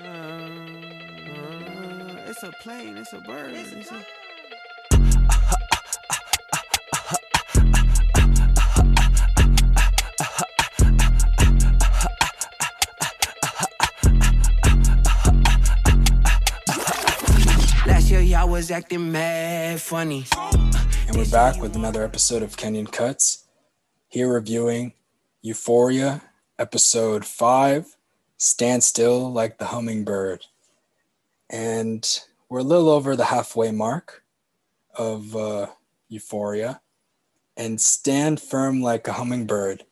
Uh, it's a plane. It's a bird. It's a... Last year, y'all was acting mad funny. And we're back with another episode of Kenyon Cuts. Here reviewing Euphoria, episode 5 Stand Still Like the Hummingbird. And we're a little over the halfway mark of uh, Euphoria. And Stand Firm Like a Hummingbird.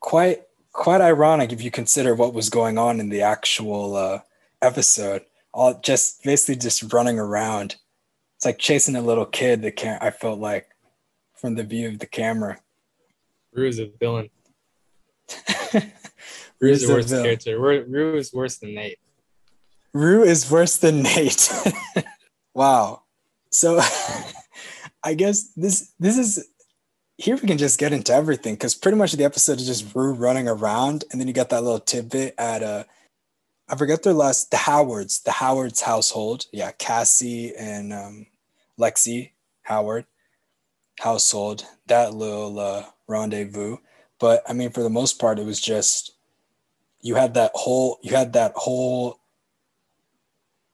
Quite quite ironic if you consider what was going on in the actual uh, episode. All just basically just running around. It's like chasing a little kid. That can I felt like from the view of the camera. Rue is a villain. Rue Rue is is the worst character. Rue, Rue is worse than Nate. Rue is worse than Nate. wow. So I guess this this is here we can just get into everything because pretty much the episode is just Rue running around, and then you got that little tidbit at uh I forget their last the Howards, the Howards household. Yeah, Cassie and um Lexi Howard household, that little uh rendezvous. But I mean for the most part it was just you had that whole you had that whole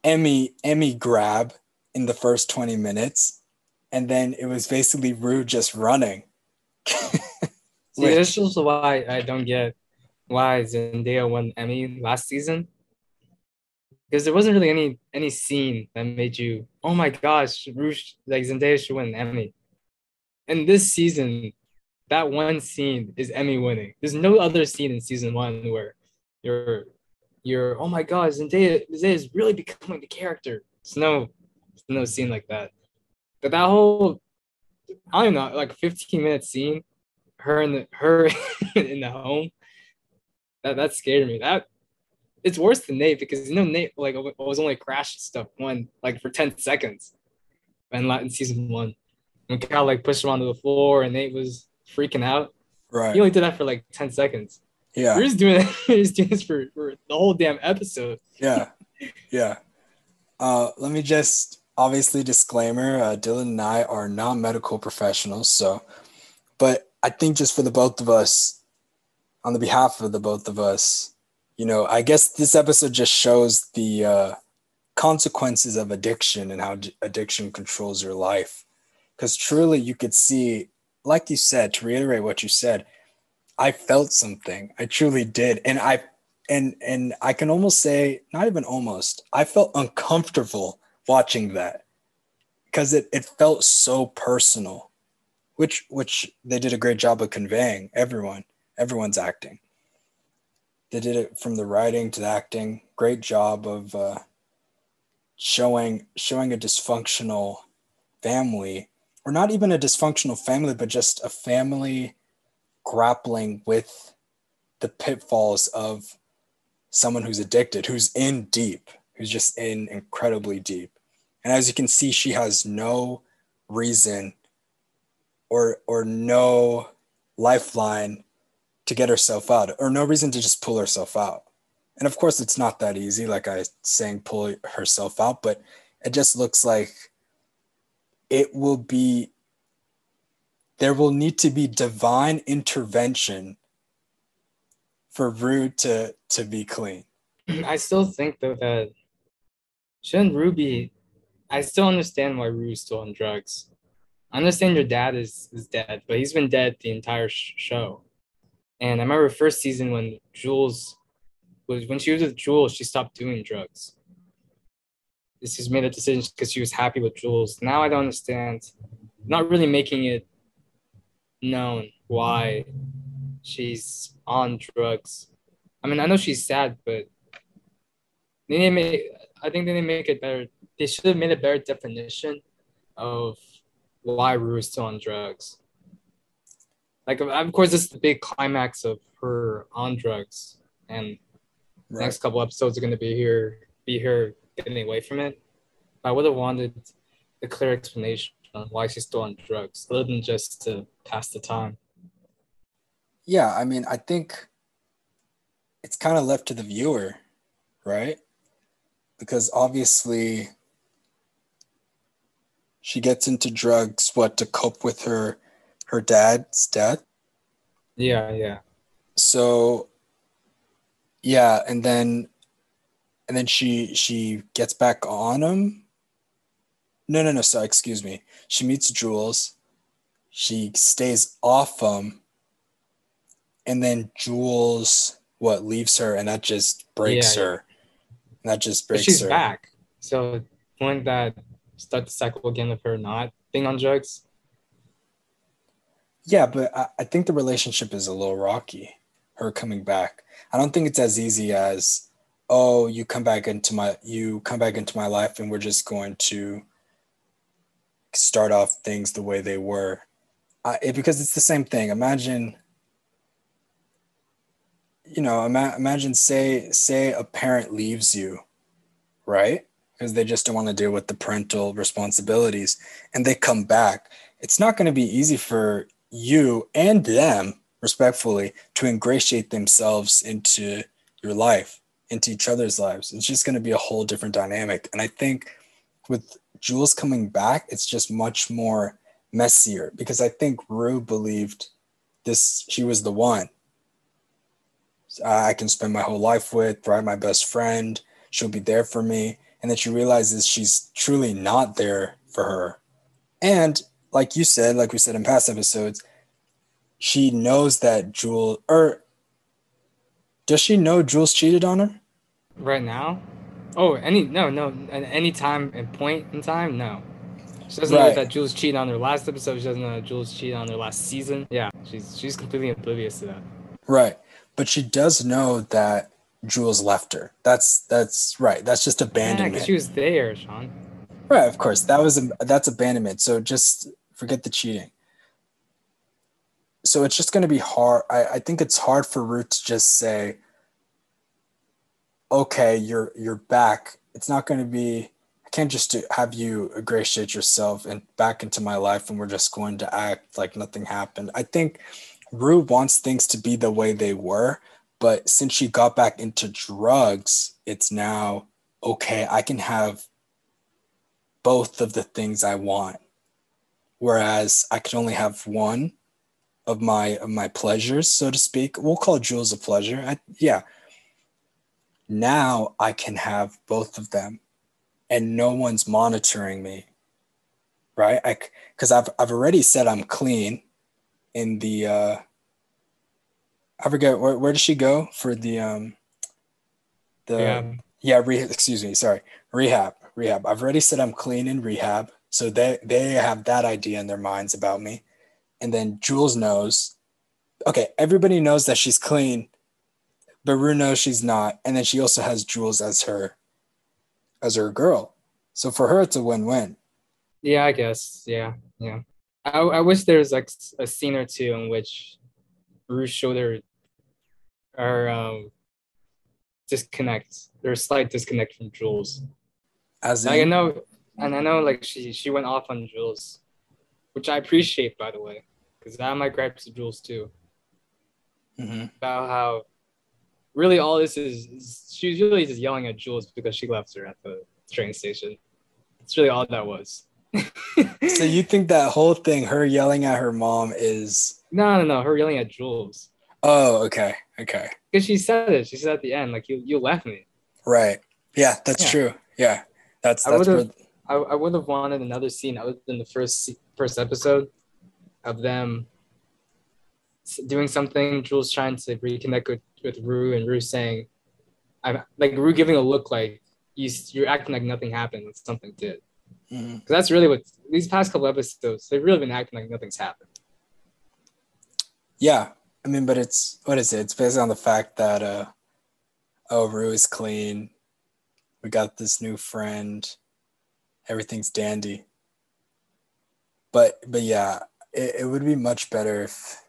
Emmy Emmy grab in the first 20 minutes and then it was basically Rue just running. See, this is why I don't get why Zendaya won Emmy last season. Because there wasn't really any any scene that made you, oh my gosh, Rue, like Zendaya should win Emmy. And this season, that one scene is Emmy winning. There's no other scene in season one where you're you're oh my god, Zendaya, Zendaya is really becoming the character. There's no there's no scene like that. But that whole I don't know, like 15 minute scene, her in the her in the home, that that scared me. That it's worse than Nate because you know Nate like was only crashing stuff one like for 10 seconds, and in season one, when Cal like pushed him onto the floor and Nate was freaking out. Right. He only did that for like 10 seconds. Yeah. We're just doing we're just doing this for, for the whole damn episode. Yeah. Yeah. Uh, let me just obviously disclaimer uh, Dylan and I are not medical professionals. So, but I think just for the both of us, on the behalf of the both of us, you know, I guess this episode just shows the uh, consequences of addiction and how d- addiction controls your life. Because truly, you could see, like you said, to reiterate what you said, I felt something. I truly did. And I and and I can almost say, not even almost, I felt uncomfortable watching that because it, it felt so personal, which which they did a great job of conveying. Everyone, everyone's acting. They did it from the writing to the acting. Great job of uh, showing showing a dysfunctional family, or not even a dysfunctional family, but just a family grappling with the pitfalls of someone who's addicted, who's in deep, who's just in incredibly deep. And as you can see, she has no reason or or no lifeline to get herself out, or no reason to just pull herself out. And of course, it's not that easy, like I saying, pull herself out, but it just looks like it will be there will need to be divine intervention for Rue to to be clean. I still think though that shouldn't Ruby. I still understand why Rue's still on drugs. I understand your dad is is dead, but he's been dead the entire sh- show. And I remember first season when Jules was when she was with Jules, she stopped doing drugs. She's made a decision because she was happy with Jules. Now I don't understand, not really making it known why she's on drugs. I mean, I know she's sad, but they to make. I think they didn't make it better. They should have made a better definition of why Rue is still on drugs. Like, of course, this is the big climax of her on drugs, and the next couple episodes are going to be here, be her getting away from it. I would have wanted a clear explanation on why she's still on drugs, other than just to pass the time. Yeah, I mean, I think it's kind of left to the viewer, right? Because obviously she gets into drugs what to cope with her her dad's death. Yeah, yeah. So yeah, and then and then she she gets back on him. No, no, no, sorry, excuse me. She meets Jules. She stays off him. And then Jules what leaves her and that just breaks Yeah, yeah. her. That just But breaks she's her. back. So wouldn't that start the cycle again of her not being on drugs? Yeah, but I, I think the relationship is a little rocky. Her coming back. I don't think it's as easy as, oh, you come back into my you come back into my life and we're just going to start off things the way they were. I, it, because it's the same thing. Imagine, you know, ima- imagine say say a parent leaves you, right? Because they just don't want to deal with the parental responsibilities, and they come back. It's not going to be easy for you and them, respectfully, to ingratiate themselves into your life, into each other's lives. It's just going to be a whole different dynamic. And I think with Jules coming back, it's just much more messier because I think Rue believed this, she was the one. Uh, I can spend my whole life with, right? My best friend. She'll be there for me. And then she realizes she's truly not there for her. And like you said, like we said in past episodes, she knows that Jules, or does she know Jules cheated on her? Right now? Oh, any no, no, at any time and point in time, no. She doesn't know that Jules cheated on her last episode. She doesn't know that Jules cheated on her last season. Yeah, she's she's completely oblivious to that. Right. But she does know that Jules left her. That's that's right. That's just abandonment. because she was there, Sean. Right, of course. That was that's abandonment. So just forget the cheating. So it's just going to be hard. I, I think it's hard for Ruth to just say, "Okay, you're you're back." It's not going to be. I can't just do, have you ingratiate yourself and back into my life, and we're just going to act like nothing happened. I think Rue wants things to be the way they were, but since she got back into drugs, it's now okay. I can have both of the things I want. Whereas I can only have one of my of my pleasures, so to speak. We'll call Jules a pleasure. I, yeah. Now I can have both of them, and no one's monitoring me, right? I because I've I've already said I'm clean. In the uh, I forget where where does she go for the um the Yeah. yeah, re- excuse me, sorry. Rehab. Rehab. I've already said I'm clean in rehab. So they they have that idea in their minds about me. And then Jules knows. Okay, everybody knows that she's clean, but Rue knows she's not. And then she also has Jules as her as her girl. So for her it's a win-win. Yeah, I guess. Yeah, yeah. I, I wish there was like a scene or two in which Ruth showed her her um disconnect, there's slight disconnect from Jules. As Like I know, and I know like she she went off on Jules, which I appreciate by the way, because I might gripes to Jules too Mhm. about how really all this is, is she's really just yelling at Jules because she left her at the train station. It's really all that was. So you think that whole thing, her yelling at her mom, is no, no, no. Her yelling at Jules oh, okay, okay, because she said it. She said at the end, like you, you left me. right, yeah, that's Yeah. true. Yeah, that's that's. I that's would've- I, I would have wanted another scene other than the first first episode of them doing something. Jules trying to reconnect with with Rue and Rue saying, "I'm like Rue giving a look like you, you're acting like nothing happened when something did." Mhm. That's really what these past couple episodes they've really been acting like nothing's happened. Yeah, I mean, but it's what is it? It's based on the fact that uh, oh, Rue is clean. We got this new friend. Everything's dandy. But but yeah, it, it would be much better if,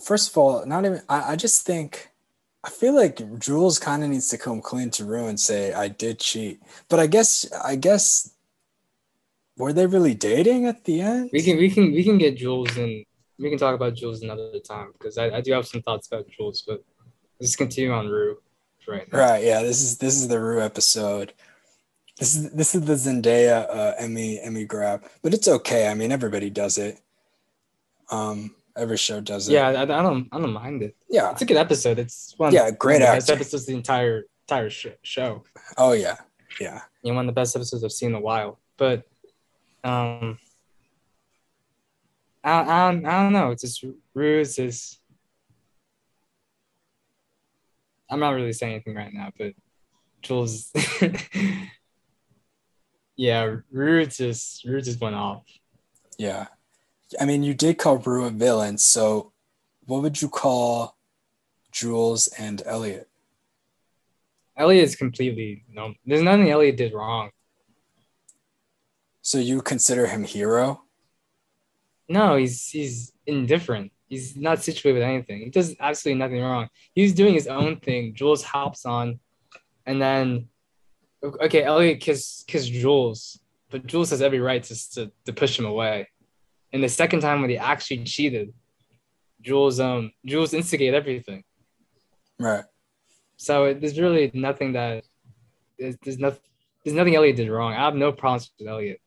first of all, not even. I, I just think, I feel like Jules kind of needs to come clean to Rue and say I did cheat. But I guess I guess. Were they really dating at the end? We can we can we can get Jules and we can talk about Jules another time because I, I do have some thoughts about Jules, but let's continue on Rue right now. Right. Yeah. This is this is the Rue episode. This is this is the Zendaya uh, Emmy Emmy grab, but it's okay. I mean, everybody does it. Um, every show does it. Yeah, I, I don't I don't mind it. Yeah. It's a good episode. It's one Yeah, great one of the best episodes the entire entire sh- show. Oh yeah. Yeah. You know, one of the best episodes I've seen in a while. But um I, I, don't, I don't know. It's just Rue's is I'm not really saying anything right now, but Jules Yeah, Rue just Rue just went off. Yeah. I mean, you did call Rue a villain, so what would you call Jules and Elliot? Elliot is completely no there's nothing Elliot did wrong. So you consider him hero? No, he's he's indifferent. He's not situated with anything. He does absolutely nothing wrong. He's doing his own thing. Jules hops on, and then okay, Elliot kiss kiss Jules, but Jules has every right to, to to push him away. And the second time when he actually cheated, Jules um Jules instigated everything. Right. So it, there's really nothing that there's, there's nothing there's nothing Elliot did wrong. I have no problems with Elliot.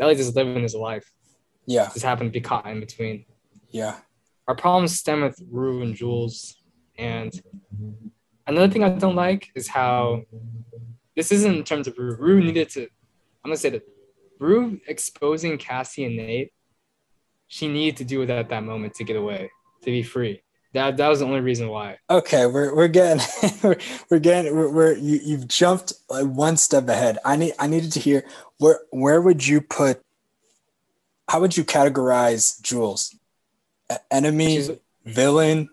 Elliot is living his life. Yeah. Just happened to be caught in between. Yeah. our problems stem with Rue and Jules. And another thing I don't like is how this isn't in terms of Rue. Rue needed to, I'm gonna say that Rue exposing Cassie and Nate, she needed to do it at that moment to get away, to be free. That that was the only reason why. Okay, we're we're getting we're, we're getting we're, we're you you've jumped like one step ahead. I need I needed to hear where where would you put how would you categorize Jules? Enemy, She's, villain,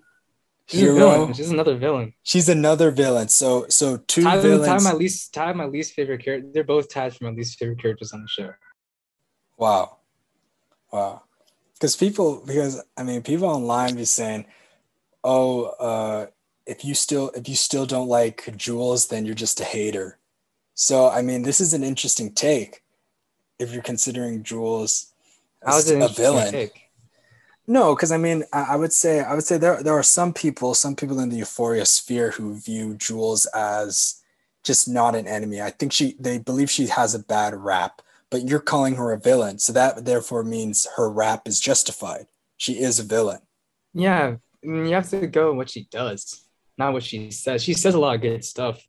she's a hero. villain. She's another villain. She's another villain. So so two Tied, villains. tied my least tied my least favorite character. They're both tied for my least favorite characters on the show. Wow. Wow. Because people, because I mean, people online be saying, "Oh, uh, if you still if you still don't like Jules, then you're just a hater." So I mean, this is an interesting take. If you're considering Jules as a villain, take? No, because I mean, I, I would say I would say there there are some people, some people in the Euphoria sphere who view Jules as just not an enemy. I think she they believe she has a bad rap, but you're calling her a villain, so that therefore means her rap is justified. She is a villain. Yeah, I mean, you have to go what she does, not what she says. She says a lot of good stuff.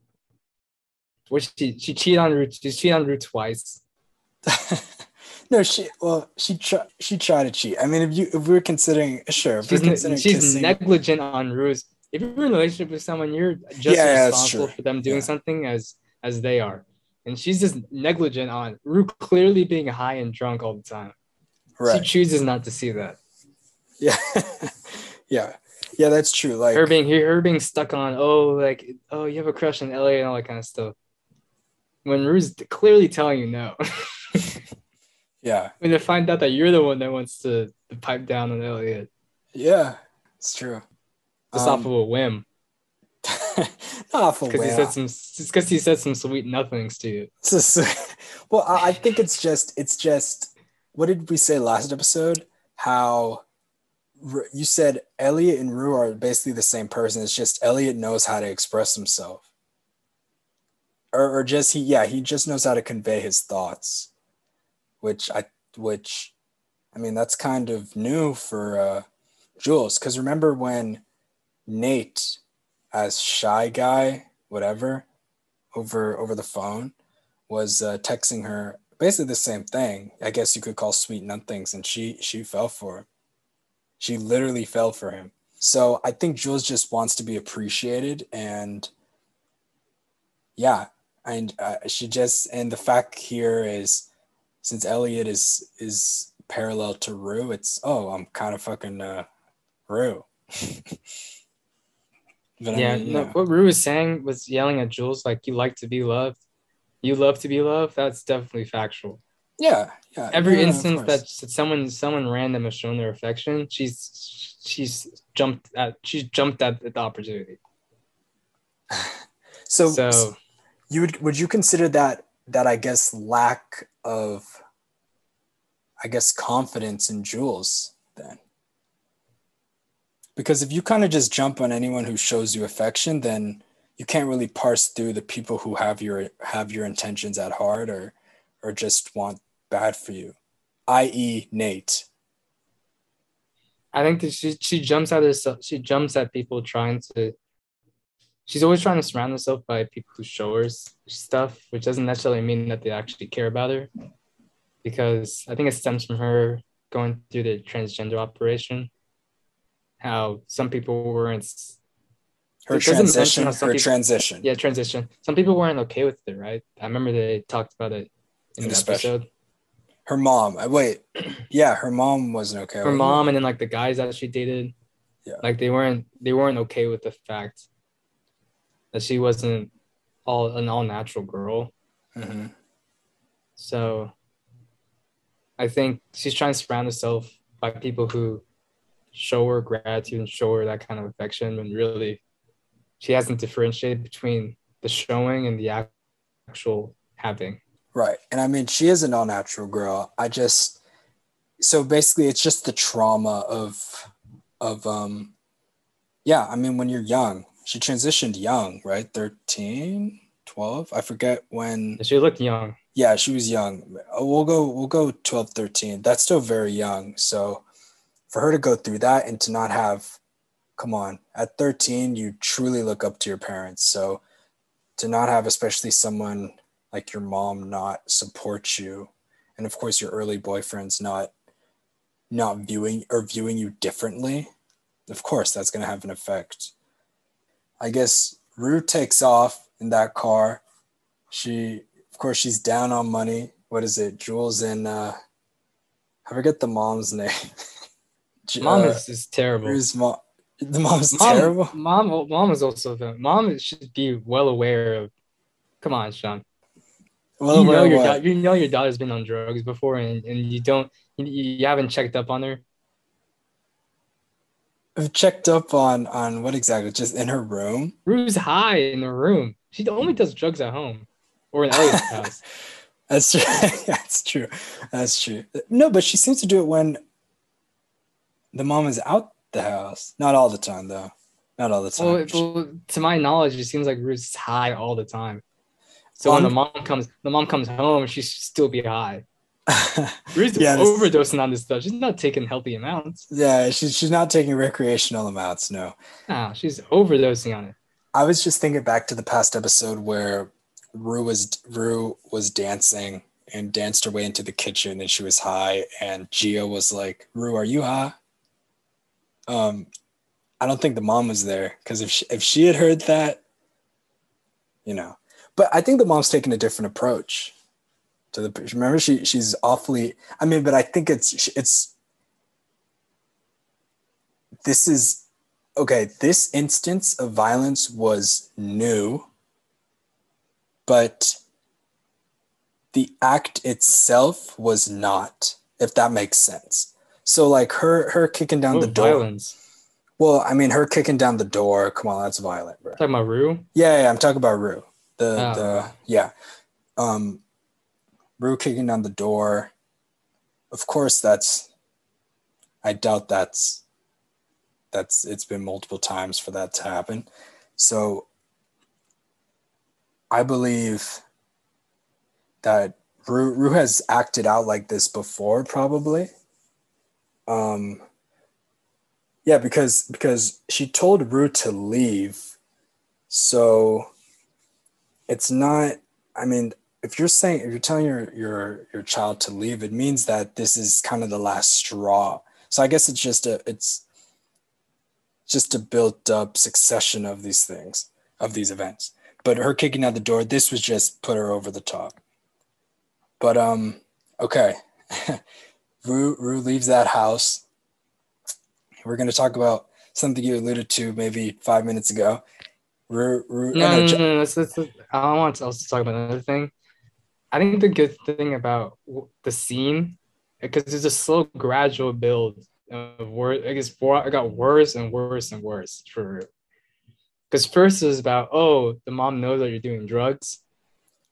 Which she she cheated on Rue. She cheated on Rue twice. no, she well she tried she tried to cheat. I mean, if you if we're considering sure, if She's, we're considering she's kissing, negligent on Rue. If you're in a relationship with someone, you're just Yeah, responsible for them doing Yeah. something as as they are. And she's just negligent on Rue clearly being high and drunk all the time. right? She chooses not to see that. Yeah, yeah, yeah. That's true. Like Her being here, her being stuck on oh like oh you have a crush on LA and all that kind of stuff. When Rue's clearly telling you no. yeah, when they find out that you're the one that wants to, to pipe down on Elliot yeah, it's true. just Um, off of a whim not off a because he said some because he said some sweet nothings to you. Just- well, I I think it's just it's just what did we say last episode? How you said Elliot and Rue are basically the same person. It's just Elliot knows how to express himself, or or just he yeah he just knows how to convey his thoughts, which I which I mean that's kind of new for uh, Jules because remember when Nate as shy guy whatever over over the phone was uh, texting her basically the same thing. I guess you could call sweet nothings, and she she fell for him. She literally fell for him. So I think Jules just wants to be appreciated, and yeah, and uh, she just and the fact here is since Elliot is is parallel to Rue, it's oh I'm kind of fucking uh, Rue. But I yeah, mean, no, what Rue was saying was yelling at Jules like you like to be loved, you love to be loved. That's definitely factual. yeah, yeah. Every no, instance that someone someone random has shown their affection, she's she's jumped at she's jumped at the opportunity. so, So you would would you consider that that I guess lack of I guess confidence in Jules then? Because if you kind of just jump on anyone who shows you affection, then you can't really parse through the people who have your have your intentions at heart or or just want bad for you i.e nate I think that she she jumps at herself. She jumps at people trying to. She's always trying to surround herself by people who show her stuff, which doesn't necessarily mean that they actually care about her, because I think it stems from her going through the transgender operation. How some people weren't. her It doesn't mention transition her people- transition Yeah, transition. Some people weren't okay with it, right? I remember they talked about it in, In the special. episode. her mom uh, wait yeah her mom wasn't okay her with it. mom and then like the guys that she dated Yeah. like they weren't they weren't okay with the fact that she wasn't all an all natural girl Mhm. so i think she's trying to surround herself by people who show her gratitude and show her that kind of affection when really she hasn't differentiated between the showing and the actual having Right. And I mean, she is an all natural girl. I just, so basically, it's just the trauma of, of, um, yeah, I mean, when you're young, she transitioned young, right? 13, 12. I forget when, she looked young yeah, she was young. Uh, We'll go, we'll go 12, 13. That's still very young. So for her to go through that and to not have, come on, at 13, you truly look up to your parents. So to not have, especially someone like your mom not support you and of course your early boyfriend's not not viewing or viewing you differently of course that's going to have an effect i guess rue takes off in that car she of course she's down on money what is it jules and uh i forget the mom's name mom uh, is, is terrible Rue's mom the mom's mom, terrible Mom, mom is also the mom should be well aware of. Come on, Sean. well, you know your da- you know your daughter's been on drugs before, and, and you don't you, you haven't checked up on her. I've checked up on on what exactly just in her room Rue's high in the room. She only does drugs at home or in Elliot's house. That's true. That's true. That's true. No, but she seems to do it when the mom is out the house. Not all the time, though. Not all the time. Well, well, to my knowledge, it seems like Ruth's high all the time. So when the mom comes, the mom comes home, she should still be high. Rue's Yeah, overdosing on this stuff. She's not taking healthy amounts. yeah, she's she's not taking recreational amounts. No, Nah, she's overdosing on it. I was just thinking back to the past episode where Rue was Rue was dancing and danced her way into the kitchen and she was high and Gia was like, "Rue, are you high?" Um, I don't think the mom was there because if she, if she had heard that, you know, but I think the mom's taking a different approach to the. Remember, she she's awfully. I mean, but I think it's it's. This is okay, this instance of violence was new, but the act itself was not, if that makes sense. So like her her kicking down the door. violence? Well, I mean her kicking down the door. Come on, that's violent, bro. Talking about Rue? Yeah, yeah, I'm talking about Rue. The Oh. the yeah. Um Rue kicking down the door. Of course that's I doubt that's that's it's been multiple times for that to happen. So I believe that Rue, Rue has acted out like this before, probably. Um yeah, because because she told Rue to leave. So it's not I mean, if you're saying if you're telling your your your child to leave, it means that this is kind of the last straw. So I guess it's just a it's just a built up succession of these things, of these events. But her kicking out the door, this was just put her over the top. But um, okay. Rue Rue leaves that house. We're gonna talk about something you alluded to maybe five minutes ago. Rue, Rue, No, no, no, no, let's- let's- I want to also talk about another thing. I think the good thing about the scene, because it's a slow, gradual build of worse. I guess for it got worse and worse and worse for. Because first it was about oh the mom knows that you're doing drugs,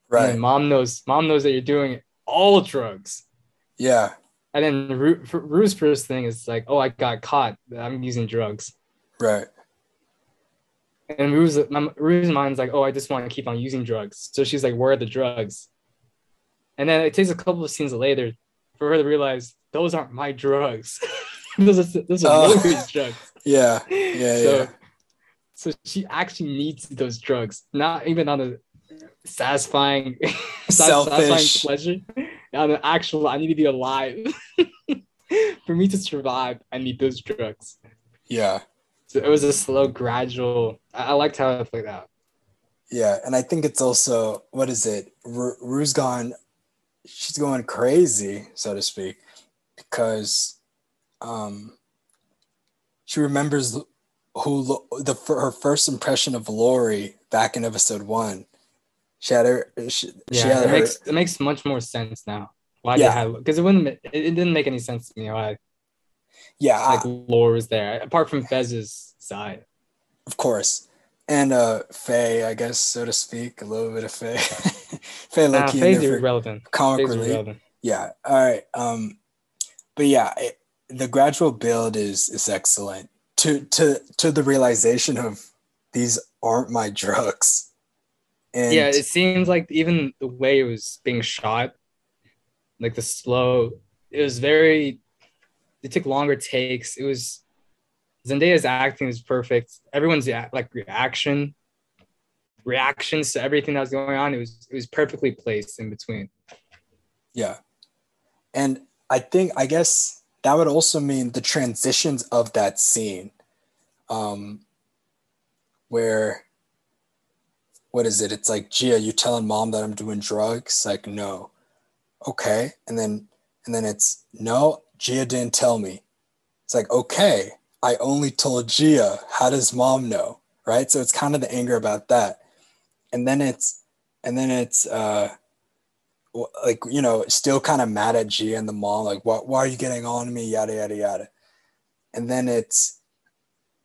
right. mom knows mom knows that you're doing all drugs, Yeah. and then Ru, Rue's first thing is like oh I got caught I'm using drugs. Right. And Rue's, Rue's mind's like, oh, I just want to keep on using drugs. So she's like, where are the drugs? And then it takes a couple of scenes later for her to realize those aren't my drugs. those are those are Oh. Laurie's drugs. Yeah. Yeah. so, yeah. so she actually needs those drugs, not even on a satisfying, satisfying pleasure. On an actual, I need to be alive. For me to survive, I need those drugs. Yeah. So it was a slow, gradual. I, I liked how it played out. Yeah, and I think it's also what is it? Ru- Rue's gone. She's going crazy, so to speak, because um, she remembers who the her first impression of Laurie back in episode one. She had her. She, she Yeah, had it her. makes it makes much more sense now. Why Yeah. because it wouldn't it, it didn't make any sense to me why yeah, I- like Laurie was there apart from Fez's side. of course, and uh, Faye, I guess, so to speak, a little bit of Faye. Faye, Nah, Faye's in there irrelevant. comic Faye's irrelevant. Yeah. All right. Um, but yeah, it, the gradual build is is excellent to to to the realization of these aren't my drugs. And yeah, it seems like even the way it was being shot, like the slow, it was very. It took longer takes. It was Zendaya's acting is perfect. Everyone's like reaction, reactions to everything that was going on. It was it was perfectly placed in between. yeah. And I think I guess that would also mean the transitions of that scene. Um where what is it? It's like, Gia, you telling mom that I'm doing drugs? Like, no. Okay. And then and then it's no, Gia didn't tell me. It's like, okay, I only told Gia. How does mom know? Right. So it's kind of the anger about that. And then it's and then it's uh like you know, still kind of mad at Gia and the mom, like, why, why are you getting on me? Yada yada yada. And then it's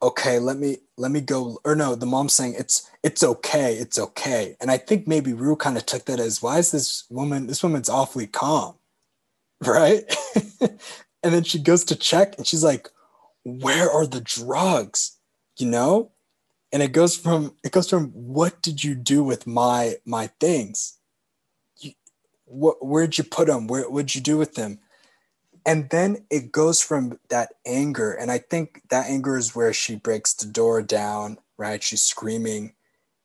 okay, let me let me go. Or no, the mom's saying it's it's okay, it's okay. And I think maybe Rue kind of took that as why is this woman, this woman's awfully calm, right? and then she goes to check and she's like, Where are the drugs? You know? And it goes from it goes from what did you do with my my things? You, what where'd you put them? Where what'd you do with them? and then it goes from that anger and i think that anger is where she breaks the door down right she's screaming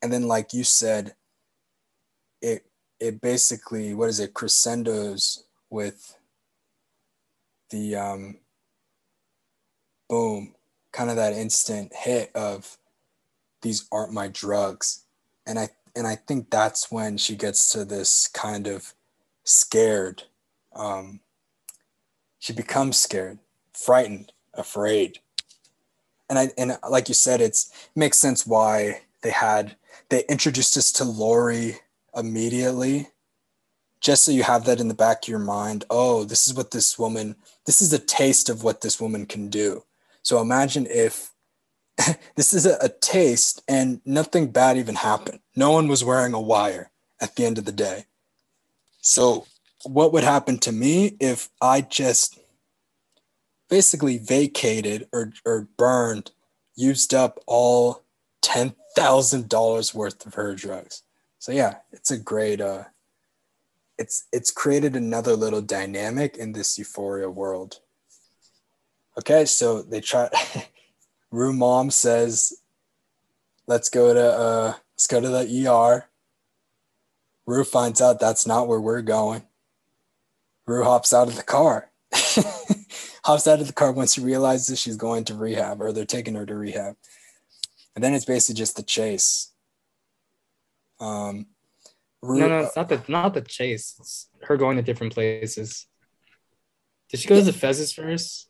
and then like you said it it basically what is it crescendos with the um boom kind of that instant hit of these aren't my drugs and i and i think that's when she gets to this kind of scared um she becomes scared, frightened, afraid. And I and like you said, it's it makes sense why they had they introduced us to Laurie immediately, just so you have that in the back of your mind. Oh, this is what this woman, this is a taste of what this woman can do. So imagine if this is a, a taste and nothing bad even happened. No one was wearing a wire at the end of the day. So what would happen to me if I just basically vacated or, or burned, used up all ten thousand dollars worth of her drugs? So yeah, it's a great uh it's it's created another little dynamic in this euphoria world. Okay, so they try Rue mom says, let's go to uh let's go to the ER. Rue finds out that's not where we're going. Rue hops out of the car. hops out of the car once she realizes she's going to rehab or they're taking her to rehab. And then it's basically just the chase. Um, Rue, No, no, it's not the not the chase. It's her going to different places. Did she go to the Fez's first?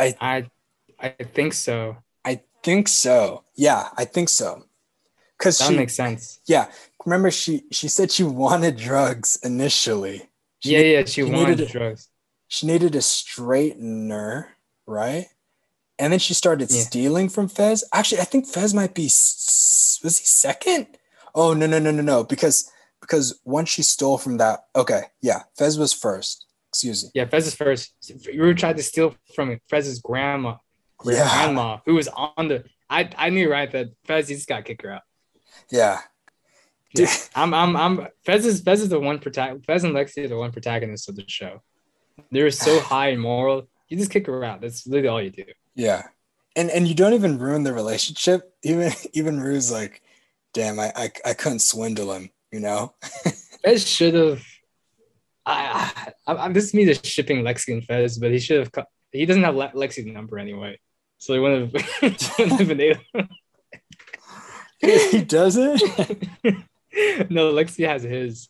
I I I think so. I think so. Yeah, I think so. Cause That she, makes sense. yeah, remember she she said she wanted drugs initially. She Yeah, yeah. She she wanted needed- drugs. she needed a straightener, right? And then she started Yeah. stealing from Fez. Actually, I think Fez might be was he second? Oh no no no no no because because once she stole from that okay yeah Fez was first. Excuse me. Yeah, Fez's first. Rue tried to steal from Fez's grandma. Yeah. grandma who was on the. I I knew right that Fez he just got kick her out. Yeah. Dude. I'm I'm I'm Fez is Fez is the one protag Fez and Lexi are the one protagonist of the show. They're so high in moral. You just kick her out. That's literally all you do. Yeah. And and you don't even ruin the relationship. Even even Rue's like, damn, I I, I couldn't swindle him, you know? Fez should have. I, I, I'm this is me just shipping Lexi and Fez, but he should have. co- He doesn't have Le- Lexi's number anyway, so he wouldn't have, wouldn't have been able. he doesn't? no, Lexi has his.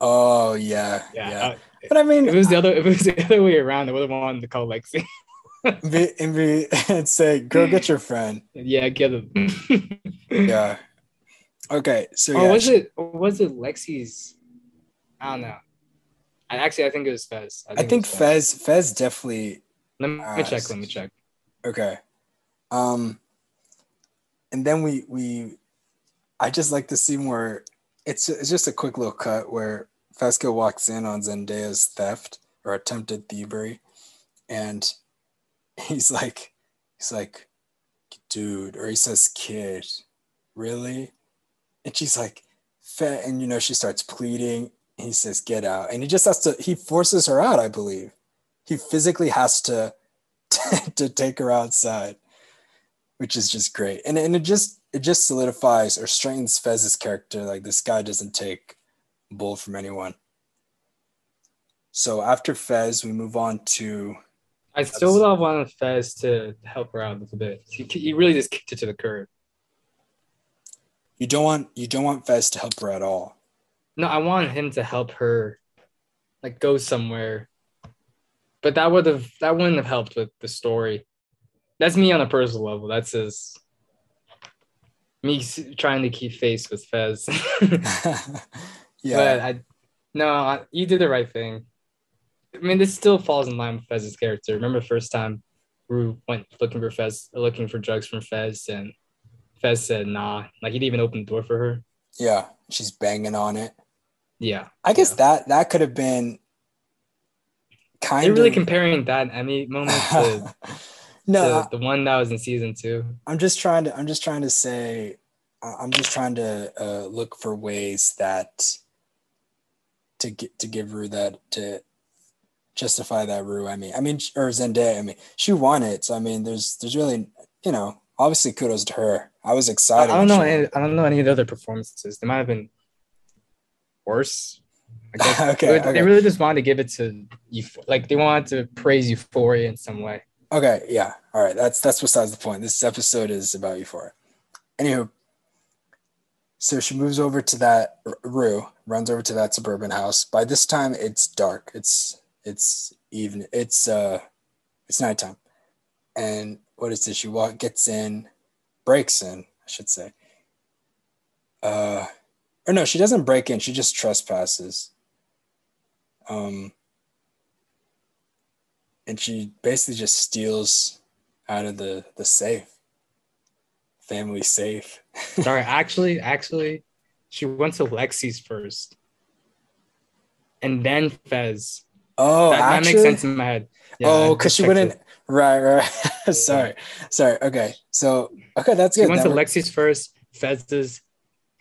Oh yeah. Yeah. Yeah. uh, But I mean if it was the other, if it was the other way around, I would have wanted to call Lexi. be, and be and say, girl, get your friend. yeah, get him. Yeah. Okay. So Or yeah, was it? Was it Lexi's? I don't know. I actually, I think it was Fez. I think it was Fez Fez definitely Let me Ah, check. Let me check. Okay. Um and then we we I just like the scene where it's it's just a quick little cut where Fezco walks in on Zendaya's theft or attempted thievery and he's like he's like dude or he says kid really and she's like Fe-, and you know she starts pleading he says get out and he just has to he forces her out i believe he physically has to to take her outside, which is just great. And and it just it just solidifies or strengthens Fez's character. Like this guy doesn't take bull from anyone. So after Fez, we move on to I still would have wanted Fez to help her out a little bit. He, he really just kicked it to the curb. you don't want you don't want Fez to help her at all. No, I wanted him to help her, like go somewhere. But that would have that wouldn't have helped with the story. That's me on a personal level. That's his me trying to keep face with Fez. yeah. But I no, I, you did the right thing. I mean, this still falls in line with Fez's character. Remember the first time Rue went looking for Fez, looking for drugs from Fez, and Fez said nah. Like he didn't even open the door for her. yeah. She's banging on it. Yeah, I guess Yeah. that that could have been kind they're really of comparing that Emmy moment to, no, to the one that was in season two. I'm just trying to I'm just trying to say I'm just trying to uh, look for ways that to get to give Rue that to justify that Rue. I mean, I mean, or Zendaya. I mean, she won it, so I mean, there's there's really you know obviously kudos to her. I was excited. I don't know. Any, I don't know any of the other performances. They might have been worse. Okay, okay. They really just wanted to give it to you, like they wanted to praise Euphoria in some way. Okay, yeah, all right. That's that's besides the point. This episode is about Euphoria. Anywho, so she moves over to that Rue runs over to that suburban house. By this time, it's dark. It's it's even. It's uh, it's nighttime, and what is this? She walk gets in, breaks in, I should say. Uh, or no, she doesn't break in. She just trespasses. Um, and she basically just steals out of the the safe, family safe. Sorry, actually, actually, she went to Lexi's first, and then Fez. Oh, that, that makes sense in my head. Yeah, oh, because she wouldn't. Right, right. sorry, sorry. Okay, so okay, that's She good. went to That- Lexi's first, Fez's,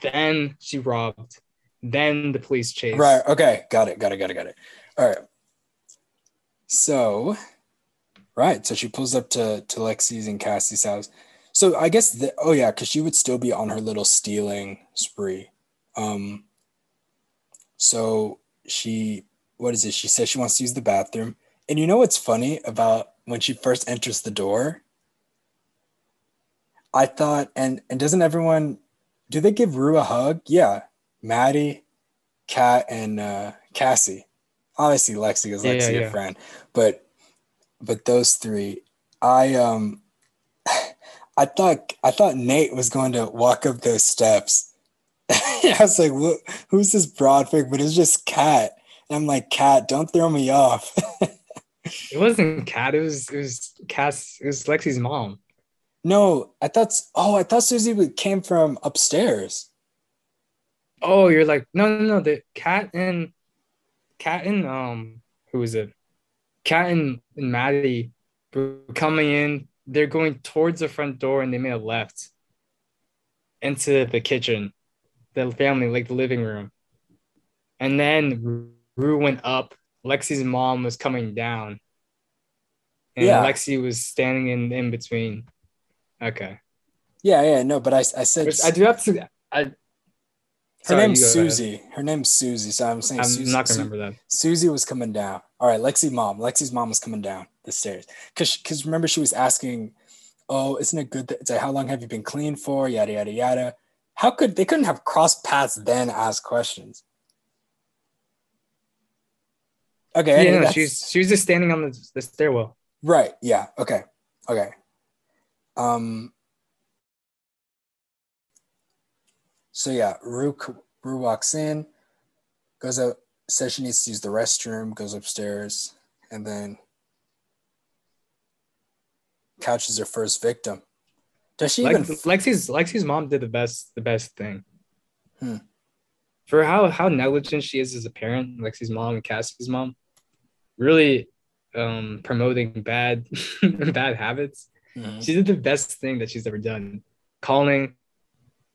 then she robbed, then the police chase. Right. Okay. Got it. Got it. Got it. Got it. All right. So, right. So she pulls up to to Lexi's and Cassie's house. So I guess the, oh yeah, because she would still be on her little stealing spree. Um. So she what is it? She says she wants to use the bathroom, and you know what's funny about when she first enters the door? I thought, and and doesn't everyone do they give Rue a hug? Yeah, Maddy, Kat, and uh, Cassie. Obviously, Lexi is Lexi, yeah, yeah. friend, but but those three, I um, I thought I thought Nate was going to walk up those steps. I was like, "Who- "Who's this broad fig?" But it's just Kat. And I'm like, "Kat, don't throw me off." It wasn't Kat. It was it was Cass. It was Lexi's mom. No, I thought. Oh, I thought Susie came from upstairs. Oh, you're like no no no. The Kat and Kat and um who was it? Kat and, and Maddy were coming in they're going towards the front door and they made a left into the kitchen, the family, like the living room. And then Rue went up. Lexi's mom was coming down. And Yeah. Lexi was standing in, in between. Okay. Yeah, yeah, no, but I, I said Which I do have to I her Sorry, name's go ahead. Susie. Her name's Susie. So I'm saying I'm Susie, not gonna remember that. Susie was coming down. All right, Lexi mom. Lexi's mom was coming down the stairs. Cause cause remember she was asking, Oh, isn't it good that it's like how long have you been clean for? Yada yada yada. How could they couldn't have crossed paths then ask questions? Okay, Yeah, anyway, no, she's she was just standing on the, the stairwell. Right. Yeah. Okay. Okay. Um. So yeah, Rue Rue walks in, goes out, says she needs to use the restroom, goes upstairs, and then couches her first victim. Does she Lex, even? Lexi's Lexi's mom did the best the best thing. Hmm. For how how negligent she is as a parent, Lexi's mom and Cassie's mom, really um promoting bad bad habits. Mhm. She did the best thing that she's ever done. Calling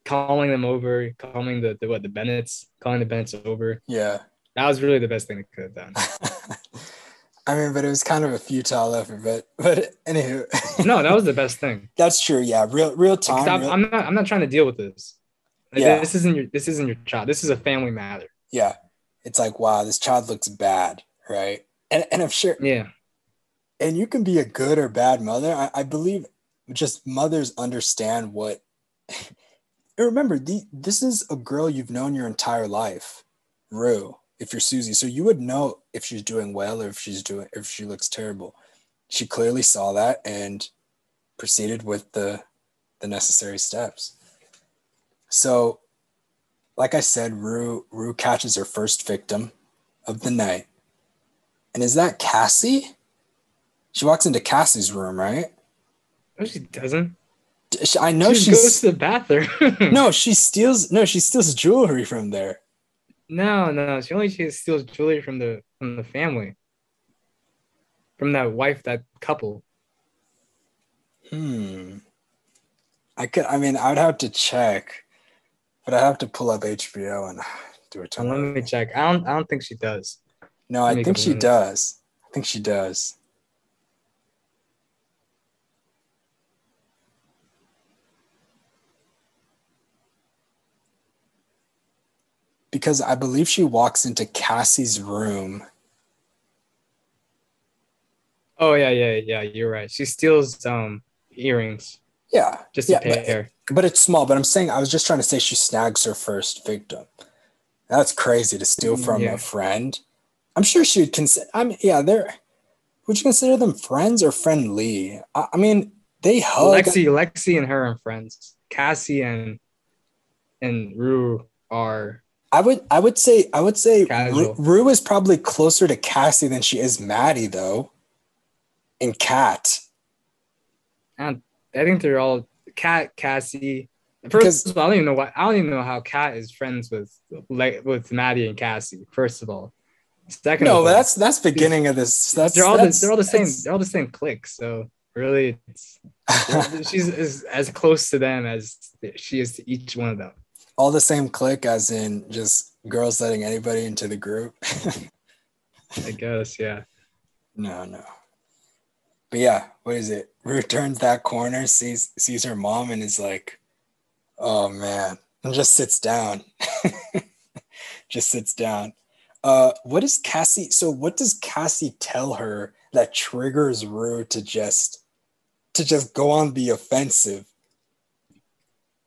calling them over, calling the, the what the Bennetts, calling the Bennetts over. Yeah. That was really the best thing they could have done. I mean, but it was kind of a futile effort. But but anywho, No, that was the best thing. that's true. Yeah, real real time. Stop, real- I'm not I'm not trying to deal with this. Like, Yeah. This isn't your this isn't your child. This is a family matter. yeah, it's like wow, this child looks bad, right? And and I'm sure Yeah. And you can be a good or bad mother. I, I believe just mothers understand what. Remember, the, this is a girl you've known your entire life, Rue. If you're Susie, so you would know if she's doing well or if she's doing if she looks terrible. She clearly saw that and proceeded with the the necessary steps. So, like I said, Rue Rue catches her first victim of the night, and is that Cassie? She walks into Cassie's room, right? No, she doesn't. I know she goes to the bathroom. no, she steals no, she steals jewelry from there. no, no. She only she steals jewelry from the from the family, from that wife, that couple. Hmm. I could. I mean, I would have to check, but I have to pull up HBO and do a And let ton. me check. I don't. I don't think she does. No, I let think she does. I think she does. Because I believe she walks into Cassie's room. Oh yeah, yeah, yeah. You're right. She steals um earrings Yeah. just to yeah, pay but- her. But it's small. But I'm saying I was just trying to say she snags her first victim. That's crazy to steal from Yeah. a friend. I'm sure she would consider. I mean, yeah, they're. Would you consider them friends or friendly? I, I mean, they hug. Lexi, Lexi, and her are friends. Cassie and and Rue are. I would. I would say. I would say. Ru, Rue is probably closer to Cassie than she is Maddy, though. And Kat. I think they're all Kat, Cassie. First Because- of all, I don't even know why. I don't even know how Kat is friends with like with Maddy and Cassie. First of all, second. No, of all, that's that's beginning of this. That's they're all the, they're all the same. They're all the same clique. So really, it's, she's as, as close to them as she is to each one of them. All the same clique, as in just girls letting anybody into the group. I guess, yeah. No, no. But yeah, what is it? Rue turns that corner, sees sees her mom, and is like, "Oh man," and just sits down. just sits down. Uh, what is Cassie? So, what does Cassie tell her that triggers Rue to just to just go on the offensive?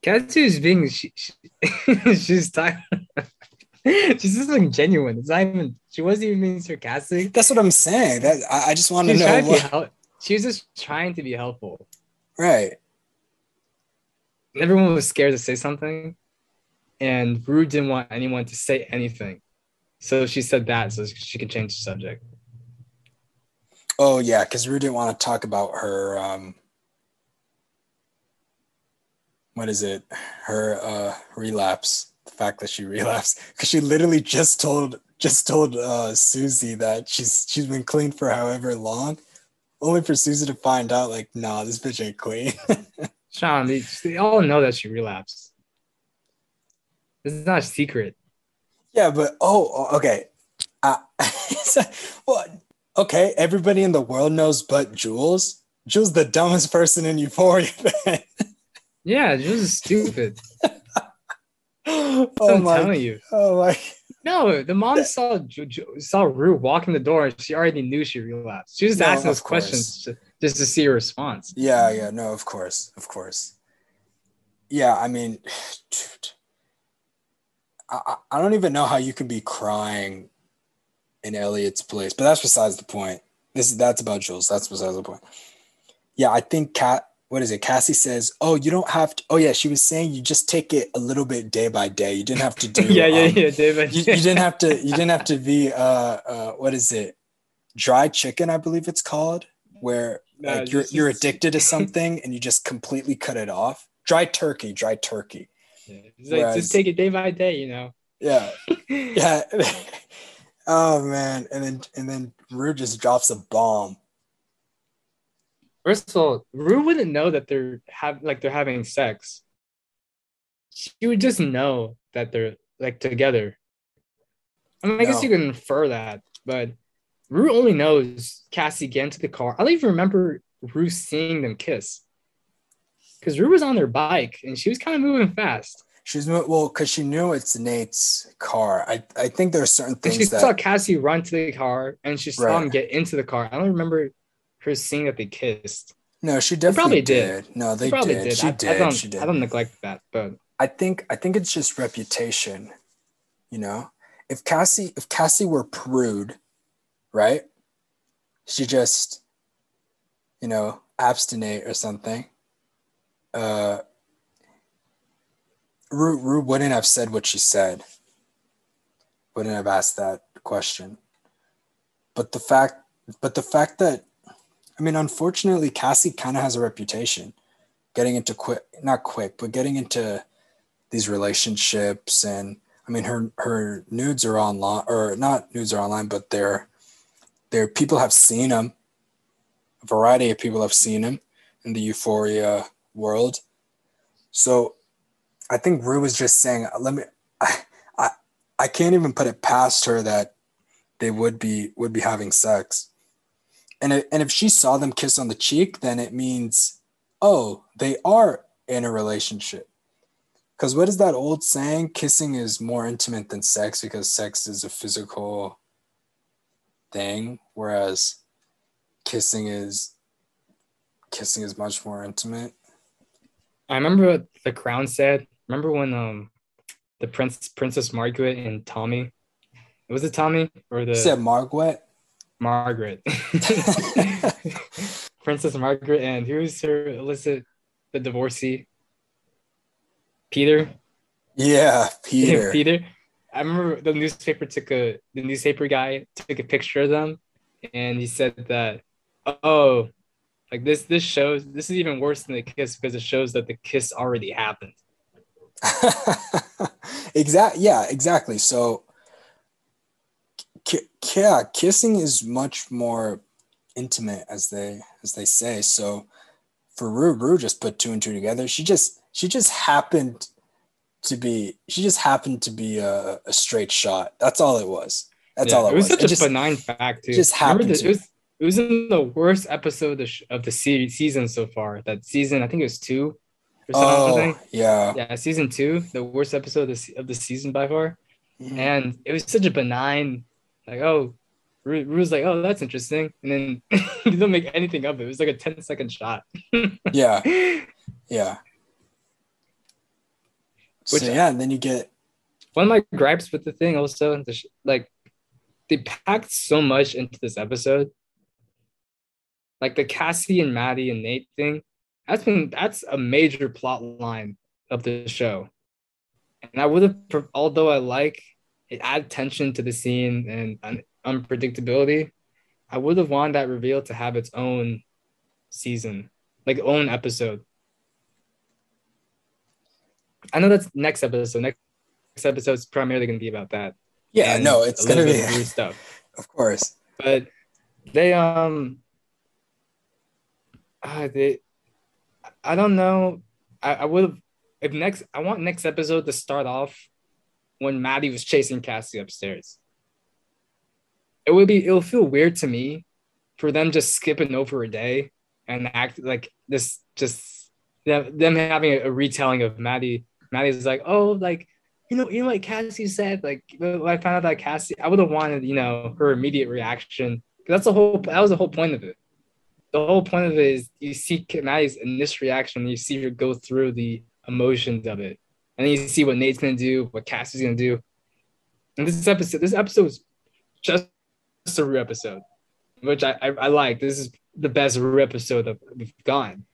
Is being she, she, she's tired. she's just like genuine. It's not even. She wasn't even being sarcastic. That's what I'm saying. That I, I just want to know to what. hel- She was just trying to be helpful. Right. Everyone was scared to say something, and Rue didn't want anyone to say anything. So she said that so she could change the subject. Oh yeah, because Rue didn't want to talk about her um what is it? Her uh relapse. The fact that she relapsed. Because she literally just told just told uh Susie that she's she's been clean for however long. only for Susie to find out, like, nah, this bitch ain't clean. Sean, they, they all know that she relapsed. This is not a secret. yeah, but oh, okay. Uh, well, okay. Everybody in the world knows, but Jules. Jules, the dumbest person in Euphoria. Yeah, was stupid. oh I'm my! telling you. Oh my! No, the mom saw saw Rue walk in the door and she already knew she relapsed. She was No, asking those questions to, just to see her response. Yeah, yeah, no, of course, of course. Yeah, I mean, dude, I, I I don't even know how you can be crying in Elliot's place, but that's besides the point. This is that's about Jules. That's besides the point. Yeah, I think Kat. What is it? Cassie says, "Oh, you don't have to." Oh, yeah, she was saying you just take it a little bit day by day. You didn't have to do. yeah, yeah, um, yeah, David. You, you didn't have to. You didn't have to be. Uh, uh, what is it? Dry chicken, I believe it's called, where Nah, like you're just- you're addicted to something and you just completely cut it off. Dry turkey, dry turkey. Yeah, like Whereas- just take it day by day, you know. Yeah, yeah. oh man, and then and then Rue just drops a bomb. First of all, Rue wouldn't know that they're have like they're having sex. She would just know that they're like together. I mean, I guess you can infer that, but Rue only knows Cassie get into the car. I don't even remember Rue seeing them kiss. Because Rue was on their bike and she was kind of moving fast. She's well because she knew it's Nate's car. I I think there are certain things. And she things saw Cassie run to the car and she saw Right. him get into the car. I don't remember her seeing that they kissed. no, she definitely probably did. did. No, They they probably did. did. She I, did. I don't, she did. I don't neglect that, but I think I think it's just reputation. You know, if Cassie if Cassie were prude, right? She just, you know, abstinate or something. Uh, Rue, Rue wouldn't have said what she said. Wouldn't have asked that question. But the fact, but the fact that, I mean, unfortunately, Cassie kind of has a reputation getting into quick not quick but getting into these relationships and i mean her her nudes are online or not nudes are online but they're they're people have seen them a variety of people have seen him in the euphoria world. So i think rue was just saying uh, let me i i, I can't even put it past her that they would be would be having sex and, it, and if she saw them kiss on the cheek then it means oh, they are in a relationship. Because what is that old saying? Kissing is more intimate than sex because sex is a physical thing, whereas kissing is kissing is much more intimate. I remember what the crown said. Remember when um the prince Princess Margaret and Tommy was it Tommy or the You said Margaret? Margaret? Princess Margaret and who's her illicit the divorcee? Peter. Yeah, Peter. Peter. I remember the newspaper took a the newspaper guy took a picture of them and he said that oh like this this shows this is even worse than the kiss because it shows that the kiss already happened. exact yeah exactly so ki- yeah kissing is much more intimate as they as they say so for Rue, Rue just put two and two together she just she just happened to be she just happened to be a, a straight shot that's all it was that's Yeah, all it, it was such It a just- benign fact too. just happened the- to. it was it was in the worst episode of the, sh- of the se- season so far. That season, I think it was two or something. oh yeah Yeah, season two, the worst episode of the, of the season by far. Mhm. And it was such a benign, like, oh, Rue like, oh, that's interesting. And then you don't make anything of it. It was like a 10 second shot. yeah yeah Which- so yeah and then you get One of my gripes with the thing also, like, they packed so much into this episode. Like the Cassie and Maddy and Nate thing, that's been that's a major plot line of the show. And I would have, although I like it, add tension to the scene and un- unpredictability. I would have wanted that reveal to have its own season, like own episode. I know that's next episode. Next episode is primarily going to be about that. yeah no it's gonna be bit of weird stuff. of course But they um uh, they, I don't know. I, I would have if next. I want next episode to start off when Maddy was chasing Cassie upstairs. It would be. It'll feel weird to me for them just skipping over a day and act like this. Just them, having a, retelling of Maddy. Maddy's like, oh, like you know, you know what Cassie said. Like when I found out that Cassie, I would have wanted, you know, her immediate reaction. That's the whole. That was the whole point of it the whole point of it is you see Maddy's initial reaction, you see her go through the emotions of it, and then you see what Nate's gonna do, what Cassie's gonna do. And this episode, this episode is just a Rue episode, which I, I, I like. This is the best Rue episode that we've gotten.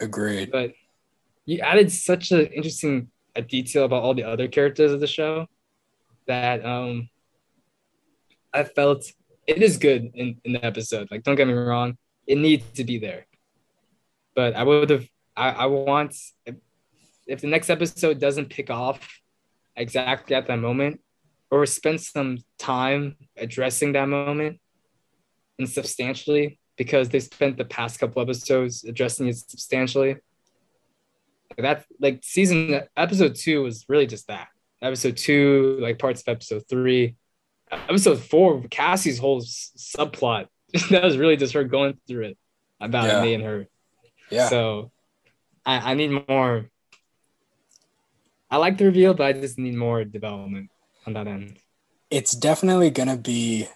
Agreed. But you added such an interesting a detail about all the other characters of the show that um I felt it is good in, in the episode. Like, don't get me wrong, it needs to be there. But I would have, I, I want, if, the next episode doesn't pick off exactly at that moment, or spend some time addressing that moment and substantially, because they spent the past couple episodes addressing it substantially. That like season episode two was really just that. Episode two, like parts of episode three, episode four, Cassie's whole subplot that was really just her going through it about yeah. me and her. Yeah. So I, I need more. I like the reveal, but I just need more development on that end. It's definitely gonna be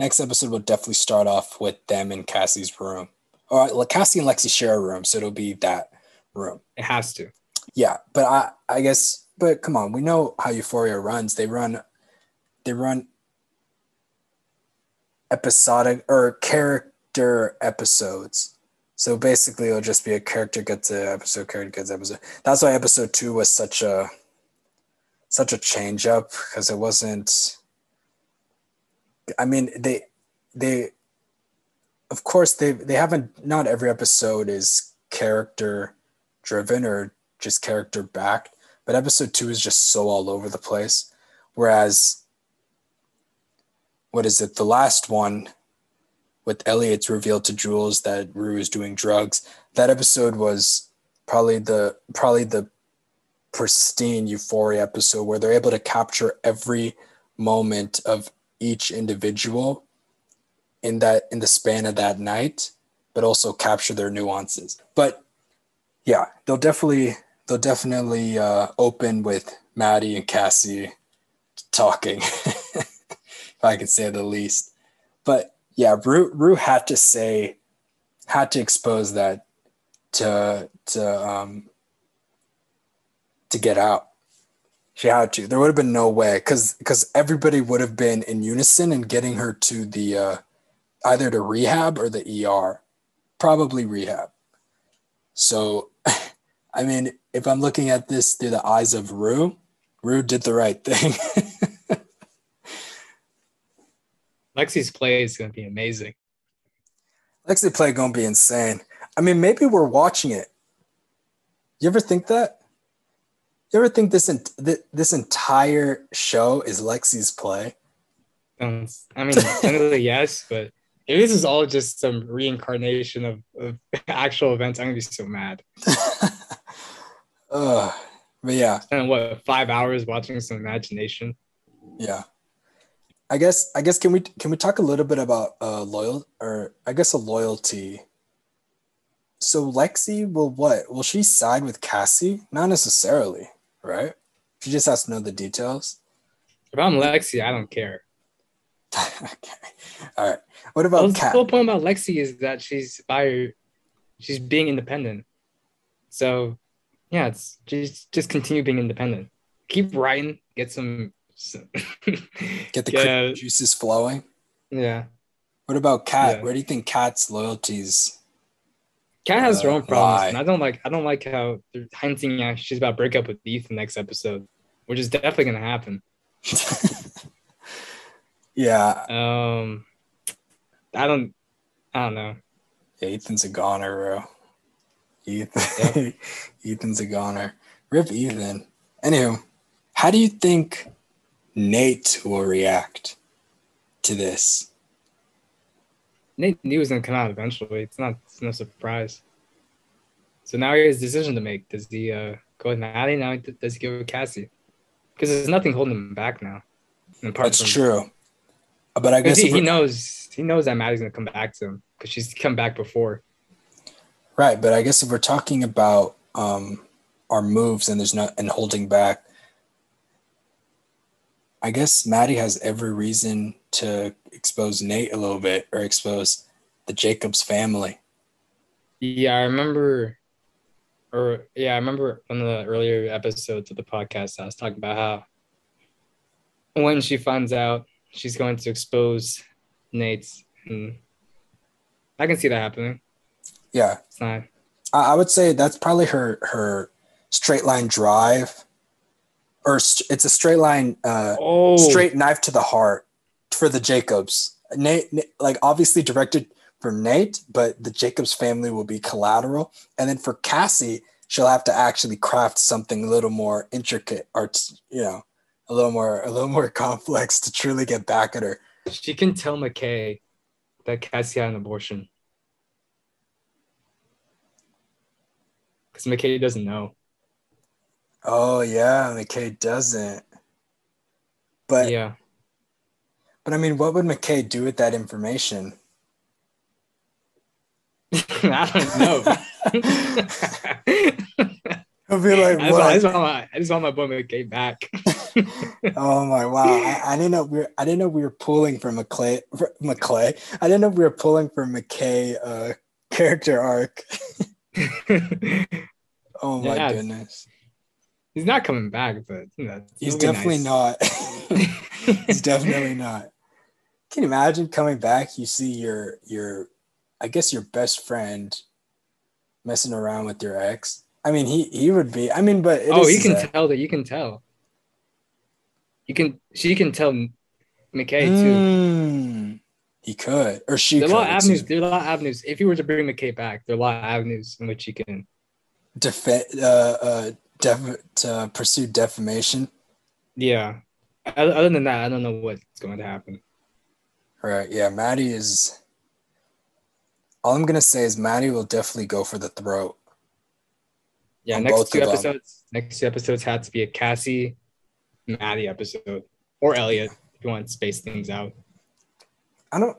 next episode will definitely start off with them in Cassie's room. Or Cassie and Lexi share a room, so it'll be that room. It has to. Yeah, but I I guess but come on, we know how Euphoria runs. They run they run episodic or character episodes. So basically, it'll just be a character gets an episode, character gets episode. That's why episode two was such a such a change up because it wasn't. I mean, they they of course they they haven't not every episode is character driven or just character backed, but episode two is just so all over the place. Whereas what is it? The last one with Elliot's revealed to Jules that Rue is doing drugs. That episode was probably the probably the pristine euphoria episode where they're able to capture every moment of each individual in that in the span of that night but also capture their nuances but yeah they'll definitely they'll definitely uh, open with maddy and cassie talking if I could say the least. But yeah, Rue, Rue had to say, had to expose that to to um to get out. She had to. There would have been no way because because everybody would have been in unison and getting her to the uh, either to rehab or the ER, probably rehab. So, I mean, if I'm looking at this through the eyes of Rue, Rue did the right thing. Lexi's play is going to be amazing. Lexi's play going to be insane. I mean, maybe we're watching it. You ever think that? You ever think this in this entire show is Lexi's play? Um, I mean, technically yes, but if this is all just some reincarnation of, of actual events, I'm gonna be so mad. uh, but yeah. And what five hours watching some imagination? Yeah. I guess I guess can we can we talk a little bit about uh loyal or I guess a loyalty. So Lexi will what? Will she side with Cassie? Not necessarily, right? She just has to know the details. If I'm Lexi, I don't care. okay. All right. What about well, Kat? The whole point about Lexi is that she's by her, she's being independent. So yeah, it's just just continue being independent. Keep writing, get some so, Get the yeah. juices flowing. Yeah. What about Kat? Yeah. Where do you think Kat's loyalties? Kat has uh, her own problems, and I don't like. I don't like how they're hinting at she's about to break up with Ethan next episode, which is definitely gonna happen. yeah. Um, I don't. I don't know. Yeah, Ethan's a goner, bro. Ethan, yep. Ethan's a goner. Rip Ethan. Anywho, how do you think Nate will react to this. Nate knew it was gonna come out eventually. It's not it's no surprise. So now he has a decision to make. Does he uh, go with Maddy? Now does he go with Cassie? Because there's nothing holding him back now. That's from, true. But I guess he, he knows he knows that Maddy's gonna come back to him because she's come back before. Right, but I guess if we're talking about um, our moves and there's not and holding back, I guess Maddy has every reason to expose Nate a little bit or expose the Jacobs family. Yeah, I remember, or yeah, I remember one of the earlier episodes of the podcast. I was talking about how when she finds out she's going to expose Nate's, and hmm, I can see that happening. Yeah, it's not. I would say that's probably her her straight line drive, or it's a straight line, uh, oh. straight knife to the heart for the Jacobs. Nate, like obviously directed for Nate, but the Jacobs family will be collateral. And then for Cassie, she'll have to actually craft something a little more intricate or you know, a little more a little more complex to truly get back at her. She can tell McKay that Cassie had an abortion. Because McKay doesn't know. Oh yeah, McKay doesn't. But yeah. But I mean, what would McKay do with that information? I don't know. I'll be like, I, what? I, just want my, I just want my boy McKay back. oh my wow! I, I, didn't know we were. I didn't know we were pulling from McClay. McClay. I didn't know we were pulling from McKay uh, character arc. oh my yeah, goodness! He's not coming back, but you know, he's definitely nice. not. he's definitely not. Can you imagine coming back? You see your your I guess your best friend messing around with your ex. I mean, he he would be. I mean, but oh, you can tell that. You can tell. You can. She can tell McKay too. Mm, he could, or she. There are a lot of avenues. There are a lot of avenues. If you were to bring McKay back, there are a lot of avenues in which you can defend, uh, uh, def- to pursue defamation. Yeah. Other than that, I don't know what's going to happen. Right. Yeah, Maddy is all I'm gonna say is Maddy will definitely go for the throat. Yeah, next two episodes. Next two episodes had to be a Cassie, Maddy episode, or Elliot if you want to space things out. I don't.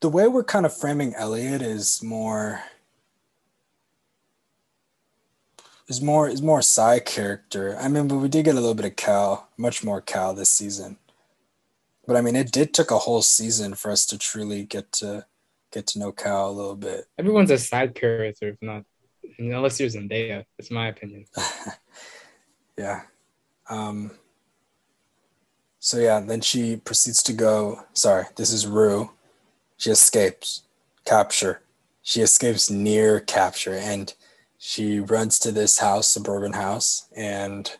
The way we're kind of framing Elliot is more. Is more is more side character. I mean, but we did get a little bit of Cal, much more Cal this season. But I mean, it did took a whole season for us to truly get to get to know Cal a little bit. Everyone's a side character, if not unless you're Zendaya. That's my opinion. yeah. Um, so yeah, then she proceeds to go. Sorry, this is Rue. She escapes capture. She escapes near capture, and she runs to this house, suburban house, and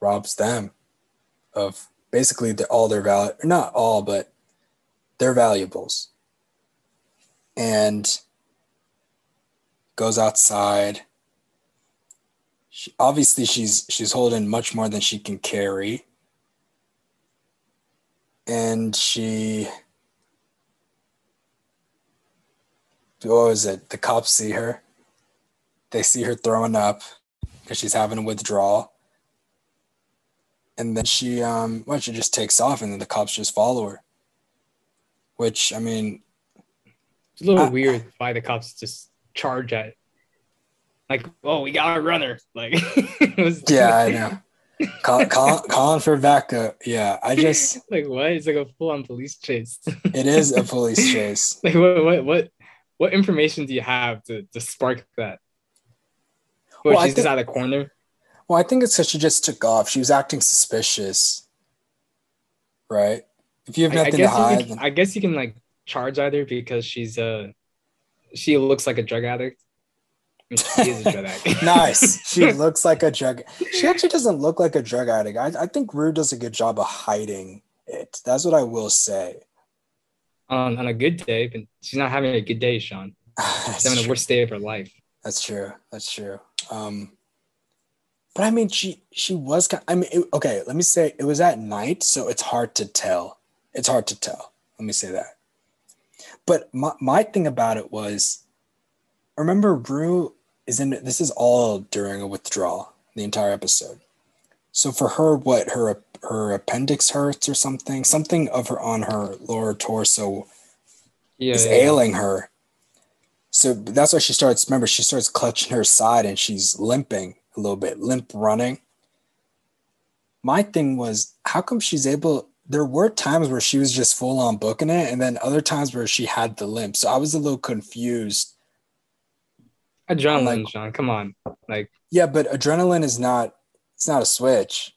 robs them of basically the, all their value. Not all, but their valuables and goes outside. She, obviously, she's she's holding much more than she can carry, and she. What was it? The cops see her. They see her throwing up because she's having a withdrawal. And then she, um, well, she just takes off, and then the cops just follow her. Which, I mean, it's a little uh, weird why the cops just charge at like, oh, we got a runner. Like, was, yeah, I know. Call, call, calling for backup. Yeah, I just like what? It's like a full-on police chase. it is a police chase. like what? What? What? What information do you have to to spark that? Well, she's think, just out of the corner. Well, I think it's because she just took off. She was acting suspicious, right? If you have nothing I, I to hide, can, then... I guess you can like charge either because she's uh she looks like a drug addict. she is a drug addict. nice. She looks like a drug. She actually doesn't look like a drug addict. I, I think Rue does a good job of hiding it. That's what I will say. On on a good day, but she's not having a good day, Sean. she's having true. the worst day of her life. That's true. That's true. Um, but I mean, she she was. I mean, it, okay. Let me say it was at night, so it's hard to tell. It's hard to tell. Let me say that But my, my thing about it was, remember Rue is in this is all during a withdrawal, the entire episode. So for her, what her her appendix hurts or something, something of her on her lower torso Yeah, is yeah. ailing her. So that's why she starts. Remember, she starts clutching her side and she's limping a little bit, limp running. My thing was, how come she's able? There were times where she was just full on booking it, and then other times where she had the limp. So I was a little confused. Adrenaline, Like- Sean. Come on. Like Yeah, but adrenaline is not. It's not a switch.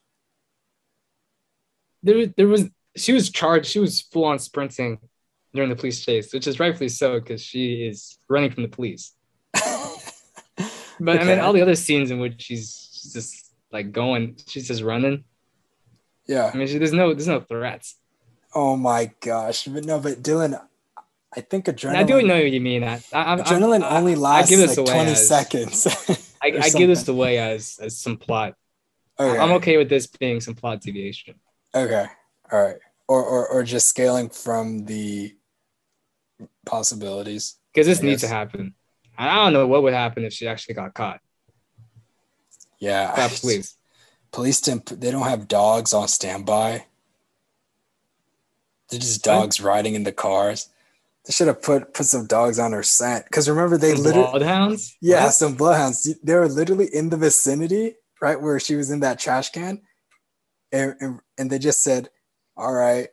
there, there was she was charged. She was full on sprinting during the police chase, which is rightfully so because she is running from the police. But I mean, all the other scenes in which she's, she's just like going, she's just running. Yeah. I mean, she, there's no there's no threats. Oh my gosh. But no, but Dylan, I think adrenaline. And I do know what you mean. I, I, adrenaline I- only lasts like 20 as- seconds. I, I give this away as as some plot. Okay. I'm okay with this being some plot deviation. Okay. All right. Or, or or just scaling from the possibilities. because this I needs to happen. I don't know what would happen if she actually got caught. Yeah. By police. Police didn't, they don't have dogs on standby. They're just What? dogs riding in the cars. They should have put put some dogs on her scent. Because remember, they Some literally bloodhounds. yeah, What? some bloodhounds. They were literally in the vicinity, right where she was in that trash can, and and, and they just said, "All right,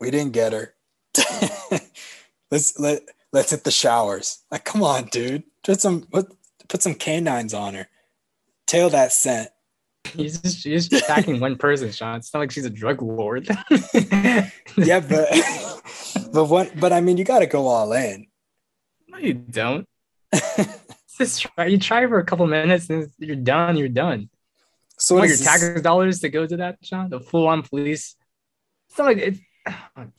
we didn't get her. let's let let's hit the showers." Like, come on, dude. Put some put, put some canines on her. Tail that scent. He's just, she's just attacking one person, Sean. It's not like she's a drug lord. Yeah, but but what? But I mean, you got to go all in. no, you don't. Just try. You try for a couple minutes, and you're done. You're done. so what your tax dollars to go to that, Sean? The full-on police. It's not like it's.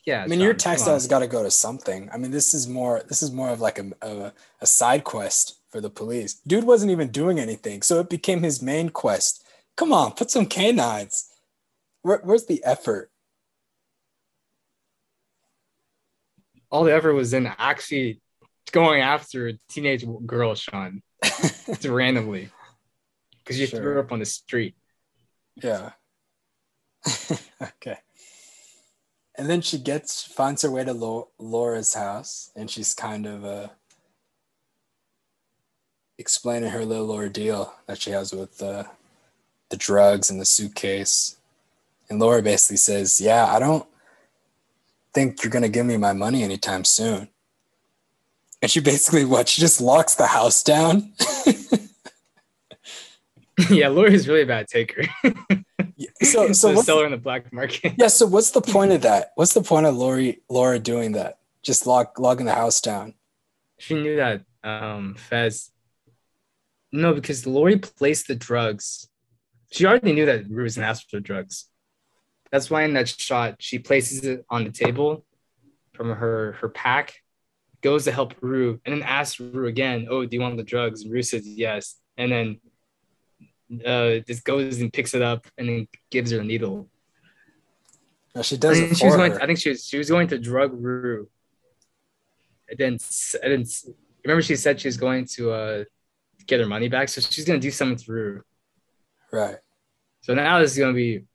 Yeah. I mean, your dollars got to go to something. I mean, this is more. This is more of like a, a a side quest for the police. Dude wasn't even doing anything, so it became his main quest. Come on, put some canines. Where, where's the effort? all the effort was in actually going after a teenage girl, Sean, just randomly, because you Sure. threw her up on the street. Yeah. okay. And then she gets finds her way to Lau- Laurie's house, and she's kind of uh, explaining her little ordeal that she has with uh, the drugs and the suitcase. And Laurie basically says, "Yeah, I don't think you're gonna give me my money anytime soon." And she basically what? She just locks the house down. yeah, Laurie's really a bad taker. so, so to what's sell her in the black market. Yeah, so what's the point of that? What's the point of Laurie Laurie doing that? Just lock logging the house down. She knew that um Fez. No, because Laurie placed the drugs. She already knew that Rue was an ask for drugs. That's why in that shot she places it on the table from her her pack, goes to help Rue, and then asks Rue again, "Oh, do you want the drugs?" And Rue says yes, and then uh just goes and picks it up and then gives her a needle. No, she I, does think it she was going. her. I think she was. She was going to drug Rue. And then, and then, remember she said she was going to uh get her money back. So she's gonna do something to Rue. right. So now this is gonna be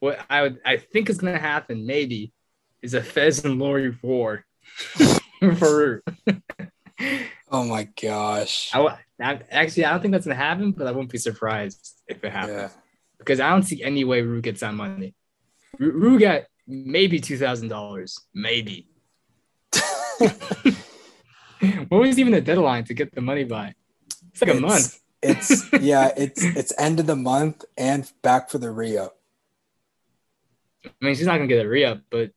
what I would. I think is gonna happen. Maybe is a Fez and Laurie war for Rue. Oh my gosh. I actually I don't think that's gonna happen, but I wouldn't be surprised if it happens Yeah. because I don't see any way Rue gets that money. Rue, Rue got maybe two thousand dollars, maybe. what was even the deadline to get the money by? It's like a month. It's yeah, it's it's end of the month and back for the Rio. I mean, she's not gonna get a re up, but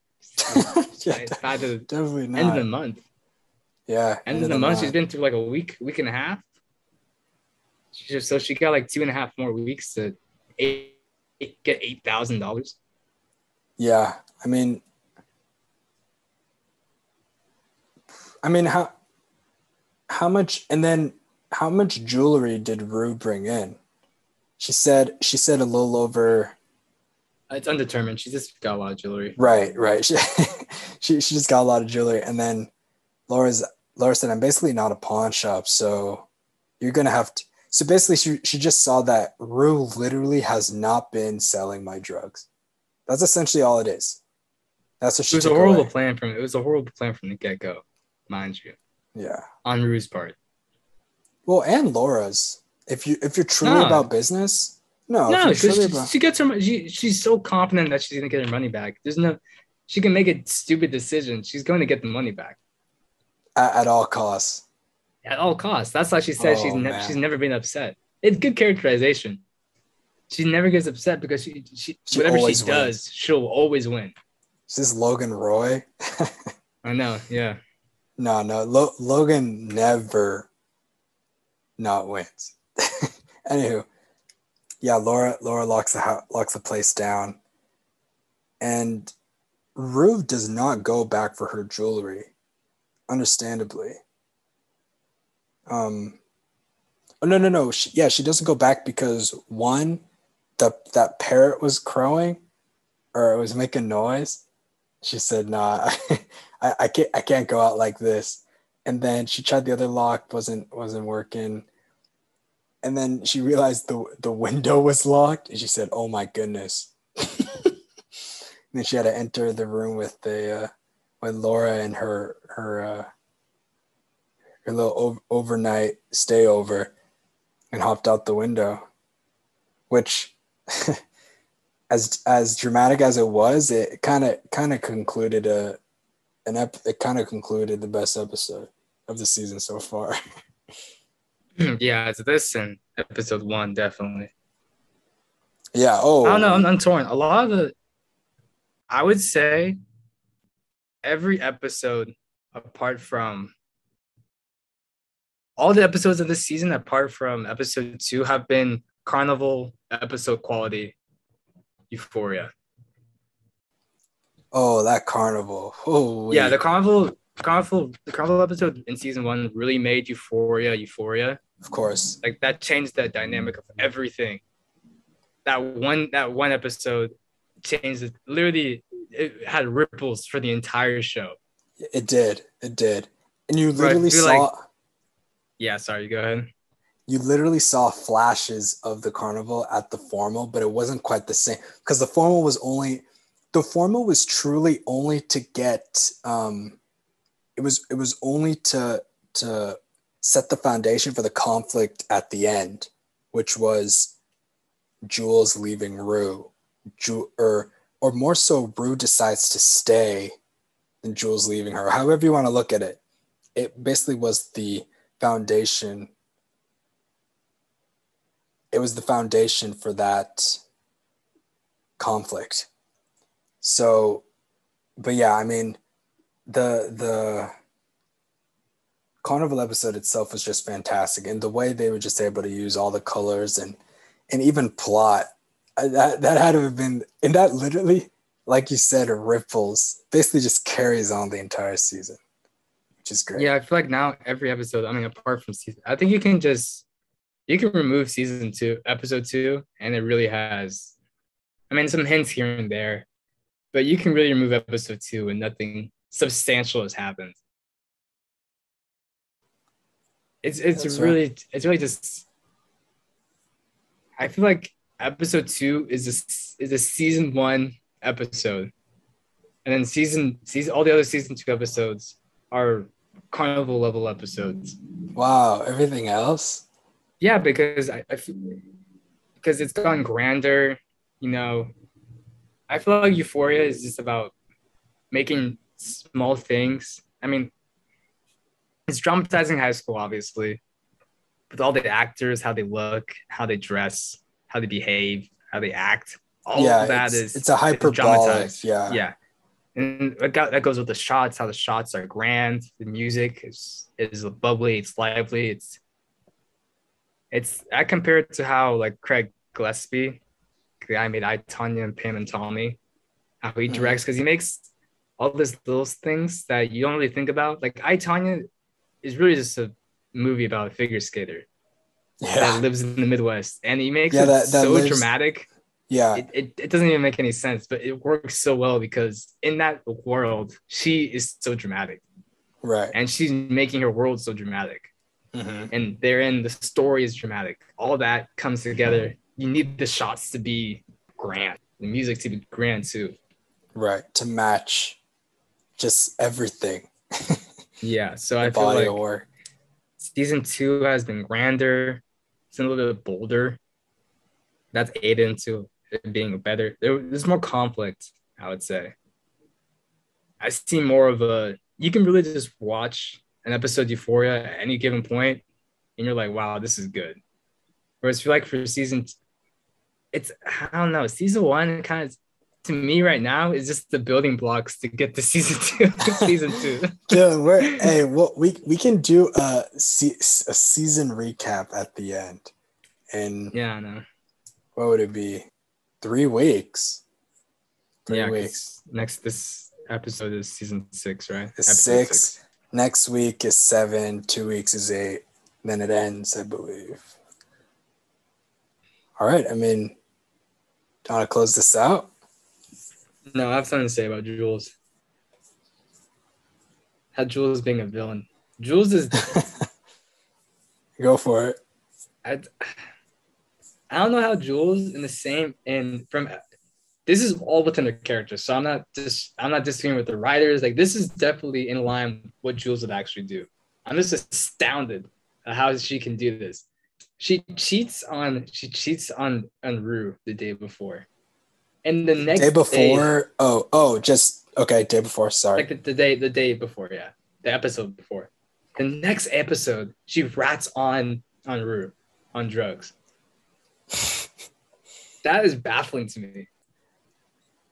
yeah, it's the definitely not. end of the month. yeah, End of the month, she's been through like a week, week and a half. She just, so she got like two and a half more weeks to eight, eight- get eight thousand dollars. Yeah, I mean, I mean how how much and then how much jewelry did Rue bring in? She said she said a little over It's undetermined. She just got a lot of jewelry. right, right. She, she she just got a lot of jewelry, and then Laurie's Laurie said, "I'm basically not a pawn shop, so you're gonna have to." So basically, she she just saw that Rue literally has not been selling my drugs. That's essentially all it is. That's what she. It was a horrible away. plan from it was a horrible plan from the get go, mind you, Yeah. on Rue's part. Well, and Laurie's. If you if you're truly No. about business, no. no, if you're because truly she, about, she gets her. She, she's so confident that she's gonna get her money back. There's no, she can make a stupid decision. She's going to get the money back at, at all costs. At all costs. That's why she she's Oh, ne- she's never been upset. It's good characterization. She never gets upset because she, she, She whatever she does, wins. she'll always win. Is this Logan Roy? I know. Yeah. no, no. Lo- Logan never not wins. Anywho, yeah, Laurie Laurie locks the house, locks the place down, and Rue does not go back for her jewelry, understandably. Um, oh no no no, she, yeah, she doesn't go back because one, the that parrot was crowing, or it was making noise. She said, "Nah, I, I can't I can't go out like this." And then she tried the other lock, wasn't wasn't working and then she realized the the window was locked and she said oh my goodness then she had to enter the room with the uh, with laurie and her her uh, her little ov- overnight stay over and hopped out the window which as as dramatic as it was it kind of kind of concluded a an ep- it kind of concluded the best episode of the season so far mm, yeah, it's this and episode one, definitely. yeah oh I don't know. I'm, I'm torn. A lot of the, I would say, every episode, apart from all the episodes of this season, apart from episode two, have been carnival episode quality. Euphoria. Oh, that carnival. Oh, Yeah, the carnival, carnival, the carnival episode in season one really made Euphoria. Euphoria. of course. like that changed the dynamic of everything that one that one episode changed it literally it had ripples for the entire show It did. It did. And you literally feel saw like- yeah sorry go ahead you literally saw flashes of the carnival at the formal, but it wasn't quite the same because the formal was only the formal was truly only to get um it was it was only to to set the foundation for the conflict at the end, which was Jules leaving Rue. Ju- or or more so Rue decides to stay than Jules leaving her. However you want to look at it. It basically was the foundation it was the foundation for that conflict. So, but yeah, I mean, the the carnival episode itself was just fantastic, and the way they were just able to use all the colors and and even plot that that had to have been and that literally, like you said, ripples basically just carries on the entire season, is great. yeah i feel like now every episode i mean apart from season i think you can just you can remove season two episode two and it really has i mean some hints here and there but you can really remove episode two and nothing substantial has happened it's it's That's right. really it's really just i feel like episode two is a is a season one episode and then season season all the other season two episodes are carnival level episodes Wow, everything else. yeah because i, I feel, because it's gone grander you know i feel like euphoria is just about making small things i mean it's dramatizing high school obviously with all the actors how they look how they dress how they behave how they act all yeah, of that it's, is it's a hyperbolic. dramatized. Yeah, yeah and that go- that goes with the shots how the shots are grand the music is is bubbly it's lively it's it's i compare it to how like craig gillespie the guy made I, Tonya and pam and tommy how he Mhm. directs because he makes all these little things that you don't really think about like I, Tonya is really just a movie about a figure skater yeah. that lives in the midwest and he makes Yeah, it that- that so lives- dramatic Yeah. It, it, it doesn't even make any sense, but it works so well because in that world, she is so dramatic right. and she's making her world so dramatic. Mhm. And therein, the story is dramatic. All that comes together. You need the shots to be grand, the music to be grand too. Right. To match just everything. Yeah. So I feel like work. season two has been grander. It's a little bit bolder. That's aided into it being better. There, there's more conflict, I would say. I see more of a. You can really just watch an episode of Euphoria at any given point, and you're like, "Wow, this is good." Whereas, if you like for season, it's I don't know. Season one kind of to me right now is just the building blocks to get to season two. season two. Dylan, we're, hey, what we we can do a, se- a season recap at the end, and Yeah, I know. what would it be? Three weeks. Three yeah, weeks. Next, this episode is season six, right? Episode six. Next week is seven. Two weeks is eight. Then it ends, I believe. All right. I mean, do you want to close this out? No, I have something to say about Jules. How Jules being a villain. Jules is Go for it. I, I don't know how Jules in the same and from this is all within her character. So I'm not just I'm not disagreeing with the writers. Like this is definitely in line with what Jules would actually do. I'm just astounded at how she can do this. She cheats on she cheats on on Rue the day before. And the next Day before. oh, oh, just okay. Day before. Sorry. like the, the day the day before yeah the episode before the next episode she rats on on Rue on drugs that is baffling to me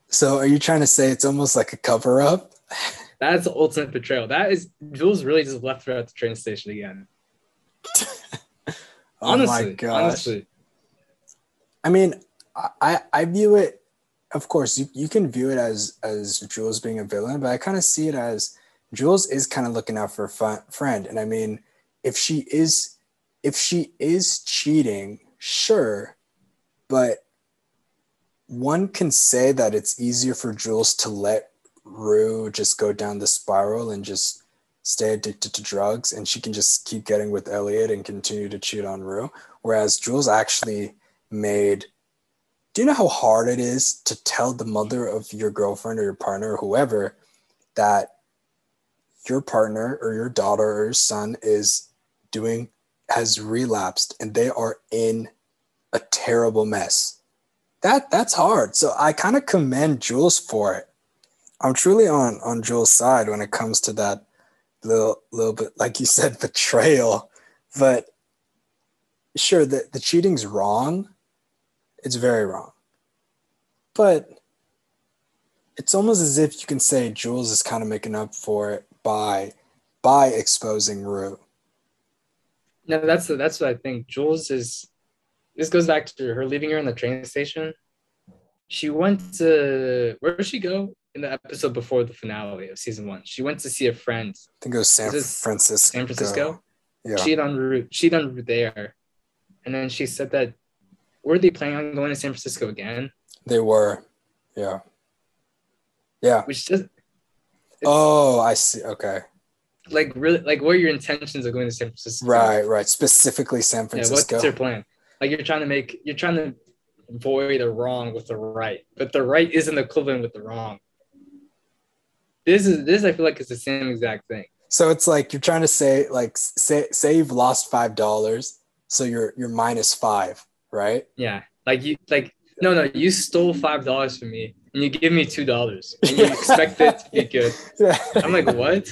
so, are you trying to say it's almost like a cover up? that's the ultimate betrayal that is jules really just left her at the train station again Oh honestly my gosh. honestly I mean, I I view it. Of course, you, you can view it as as Jules being a villain, but I kind of see it as Jules is kind of looking out for a friend. And I mean, if she is if she is cheating, sure, but one can say that it's easier for Jules to let Rue just go down the spiral and just stay addicted to drugs, and she can just keep getting with Elliot and continue to cheat on Rue. Whereas Jules actually made do you know how hard it is to tell the mother of your girlfriend or your partner or whoever that your partner or your daughter or your son is doing has relapsed and they are in a terrible mess. That that's hard. So i kind of commend jules for it. I'm truly on on jules side when it comes to that little little bit like you said betrayal. But sure the, the cheating's wrong. It's very wrong. But it's almost as if you can say Jules is kind of making up for it by by exposing Rue. No that's that's what i think jules is this goes back to her leaving her in the train station she went to where did she go in the episode before the finale of season one she went to see a friend I think it was San this Francisco. San Francisco. Yeah. Cheat on Rue, cheat on Rue there, and then she said that were they planning on going to San Francisco again? They were. Yeah. Yeah. Which just Oh, I see. Okay. Like really like what are your intentions of going to San Francisco? Right, right. Specifically San Yeah, Francisco. what's your plan? Like you're trying to make you're trying to avoid the wrong with the right, but the right isn't equivalent with the wrong. This is this I feel like it's the same exact thing. So it's like you're trying to say like say say you've lost five dollars, so you're you're minus five, right? Yeah, like you like no no you stole five dollars from me and you give me two dollars and you expect it to be good. I'm like what?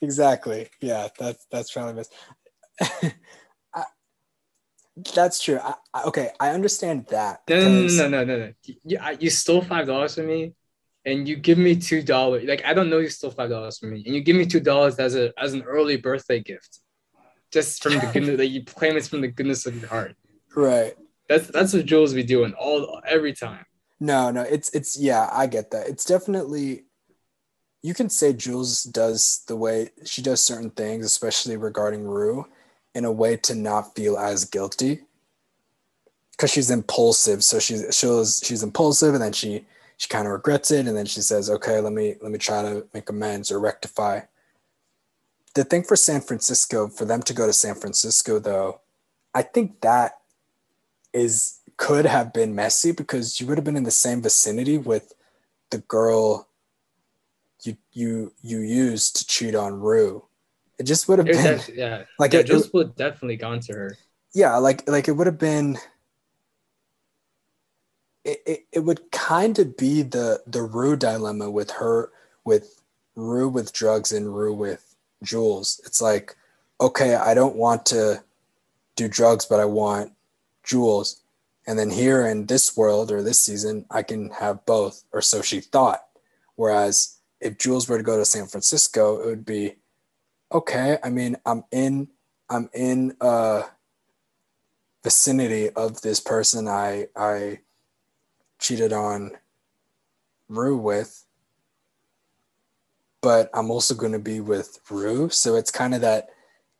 Exactly. Yeah, that's that's probably best. I, that's true. I, I, okay, I understand that. No, no, no, no, no, no, no. You, I- you stole five dollars from me, and you give me two dollars. Like I don't know you stole five dollars from me, and you give me two dollars as a as an early birthday gift, just from the goodness that you claim it's from the goodness of your heart. Right. That's that's what Jules be doing all every time. No, no, it's it's yeah, I get that. It's definitely you can say Jules does the way she does certain things, especially regarding Rue, in a way to not feel as guilty. because she's impulsive. So she's she was she's impulsive, and then she she kind of regrets it, and then she says, "Okay, let me let me try to make amends or rectify." The thing for San Francisco, for them to go to San Francisco, though, I think that is could have been messy because you would have been in the same vicinity with the girl you you you used to cheat on Rue. It just would have been def- yeah, like yeah, it- Joseph would definitely gone to her. yeah like like it would have been it, it, it would kind of be the the rue dilemma with her with rue with drugs and rue with jules it's like okay i don't want to do drugs but i want jules and then here in this world or this season i can have both or so she thought whereas if jules were to go to san francisco it would be okay i mean i'm in i'm in uh vicinity of this person I I cheated on Rue with, but I'm also going to be with Rue. So it's kind of that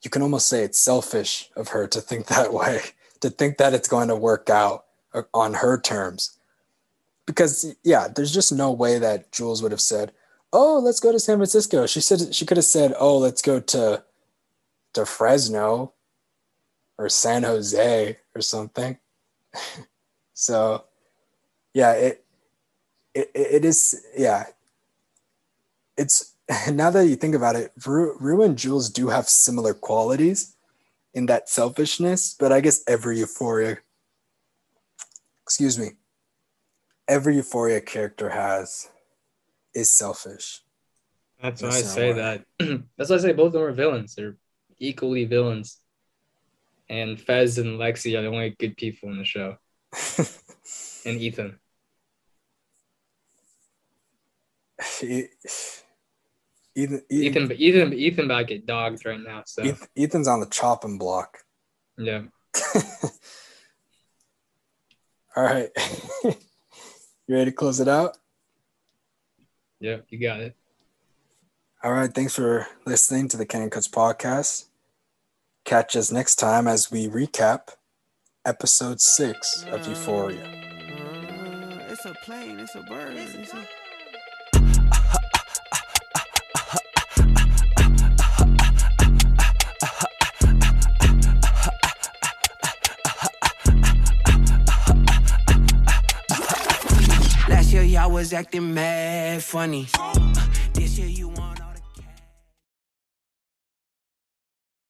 you can almost say it's selfish of her to think that way, to think that it's going to work out uh, on her terms. Because yeah, there's just no way that Jules would have said, "Oh, let's go to San Francisco." She said she could have said, "Oh, let's go to to Fresno or San Jose or something." so, yeah, it, it it is yeah. It's now that you think about it, Rue, Rue and Jules do have similar qualities in that selfishness, but I guess every Euphoria, excuse me, every Euphoria character has is selfish. That's why I say why. that. That's why I say both of them are villains. They're equally villains. And Fez and Lexi are the only good people in the show. And Ethan. E- Ethan, Ethan, Ethan, Ethan about to get dogged right now. So Ethan's on the chopping block. yeah, All right. you ready to close it out? Yeah, you got it. All right. Thanks for listening to the Cannon Cuts podcast. Catch us next time as we recap episode six of Euphoria. Uh, it's a plane, it's a bird. It's a... was acting mad funny. This year you want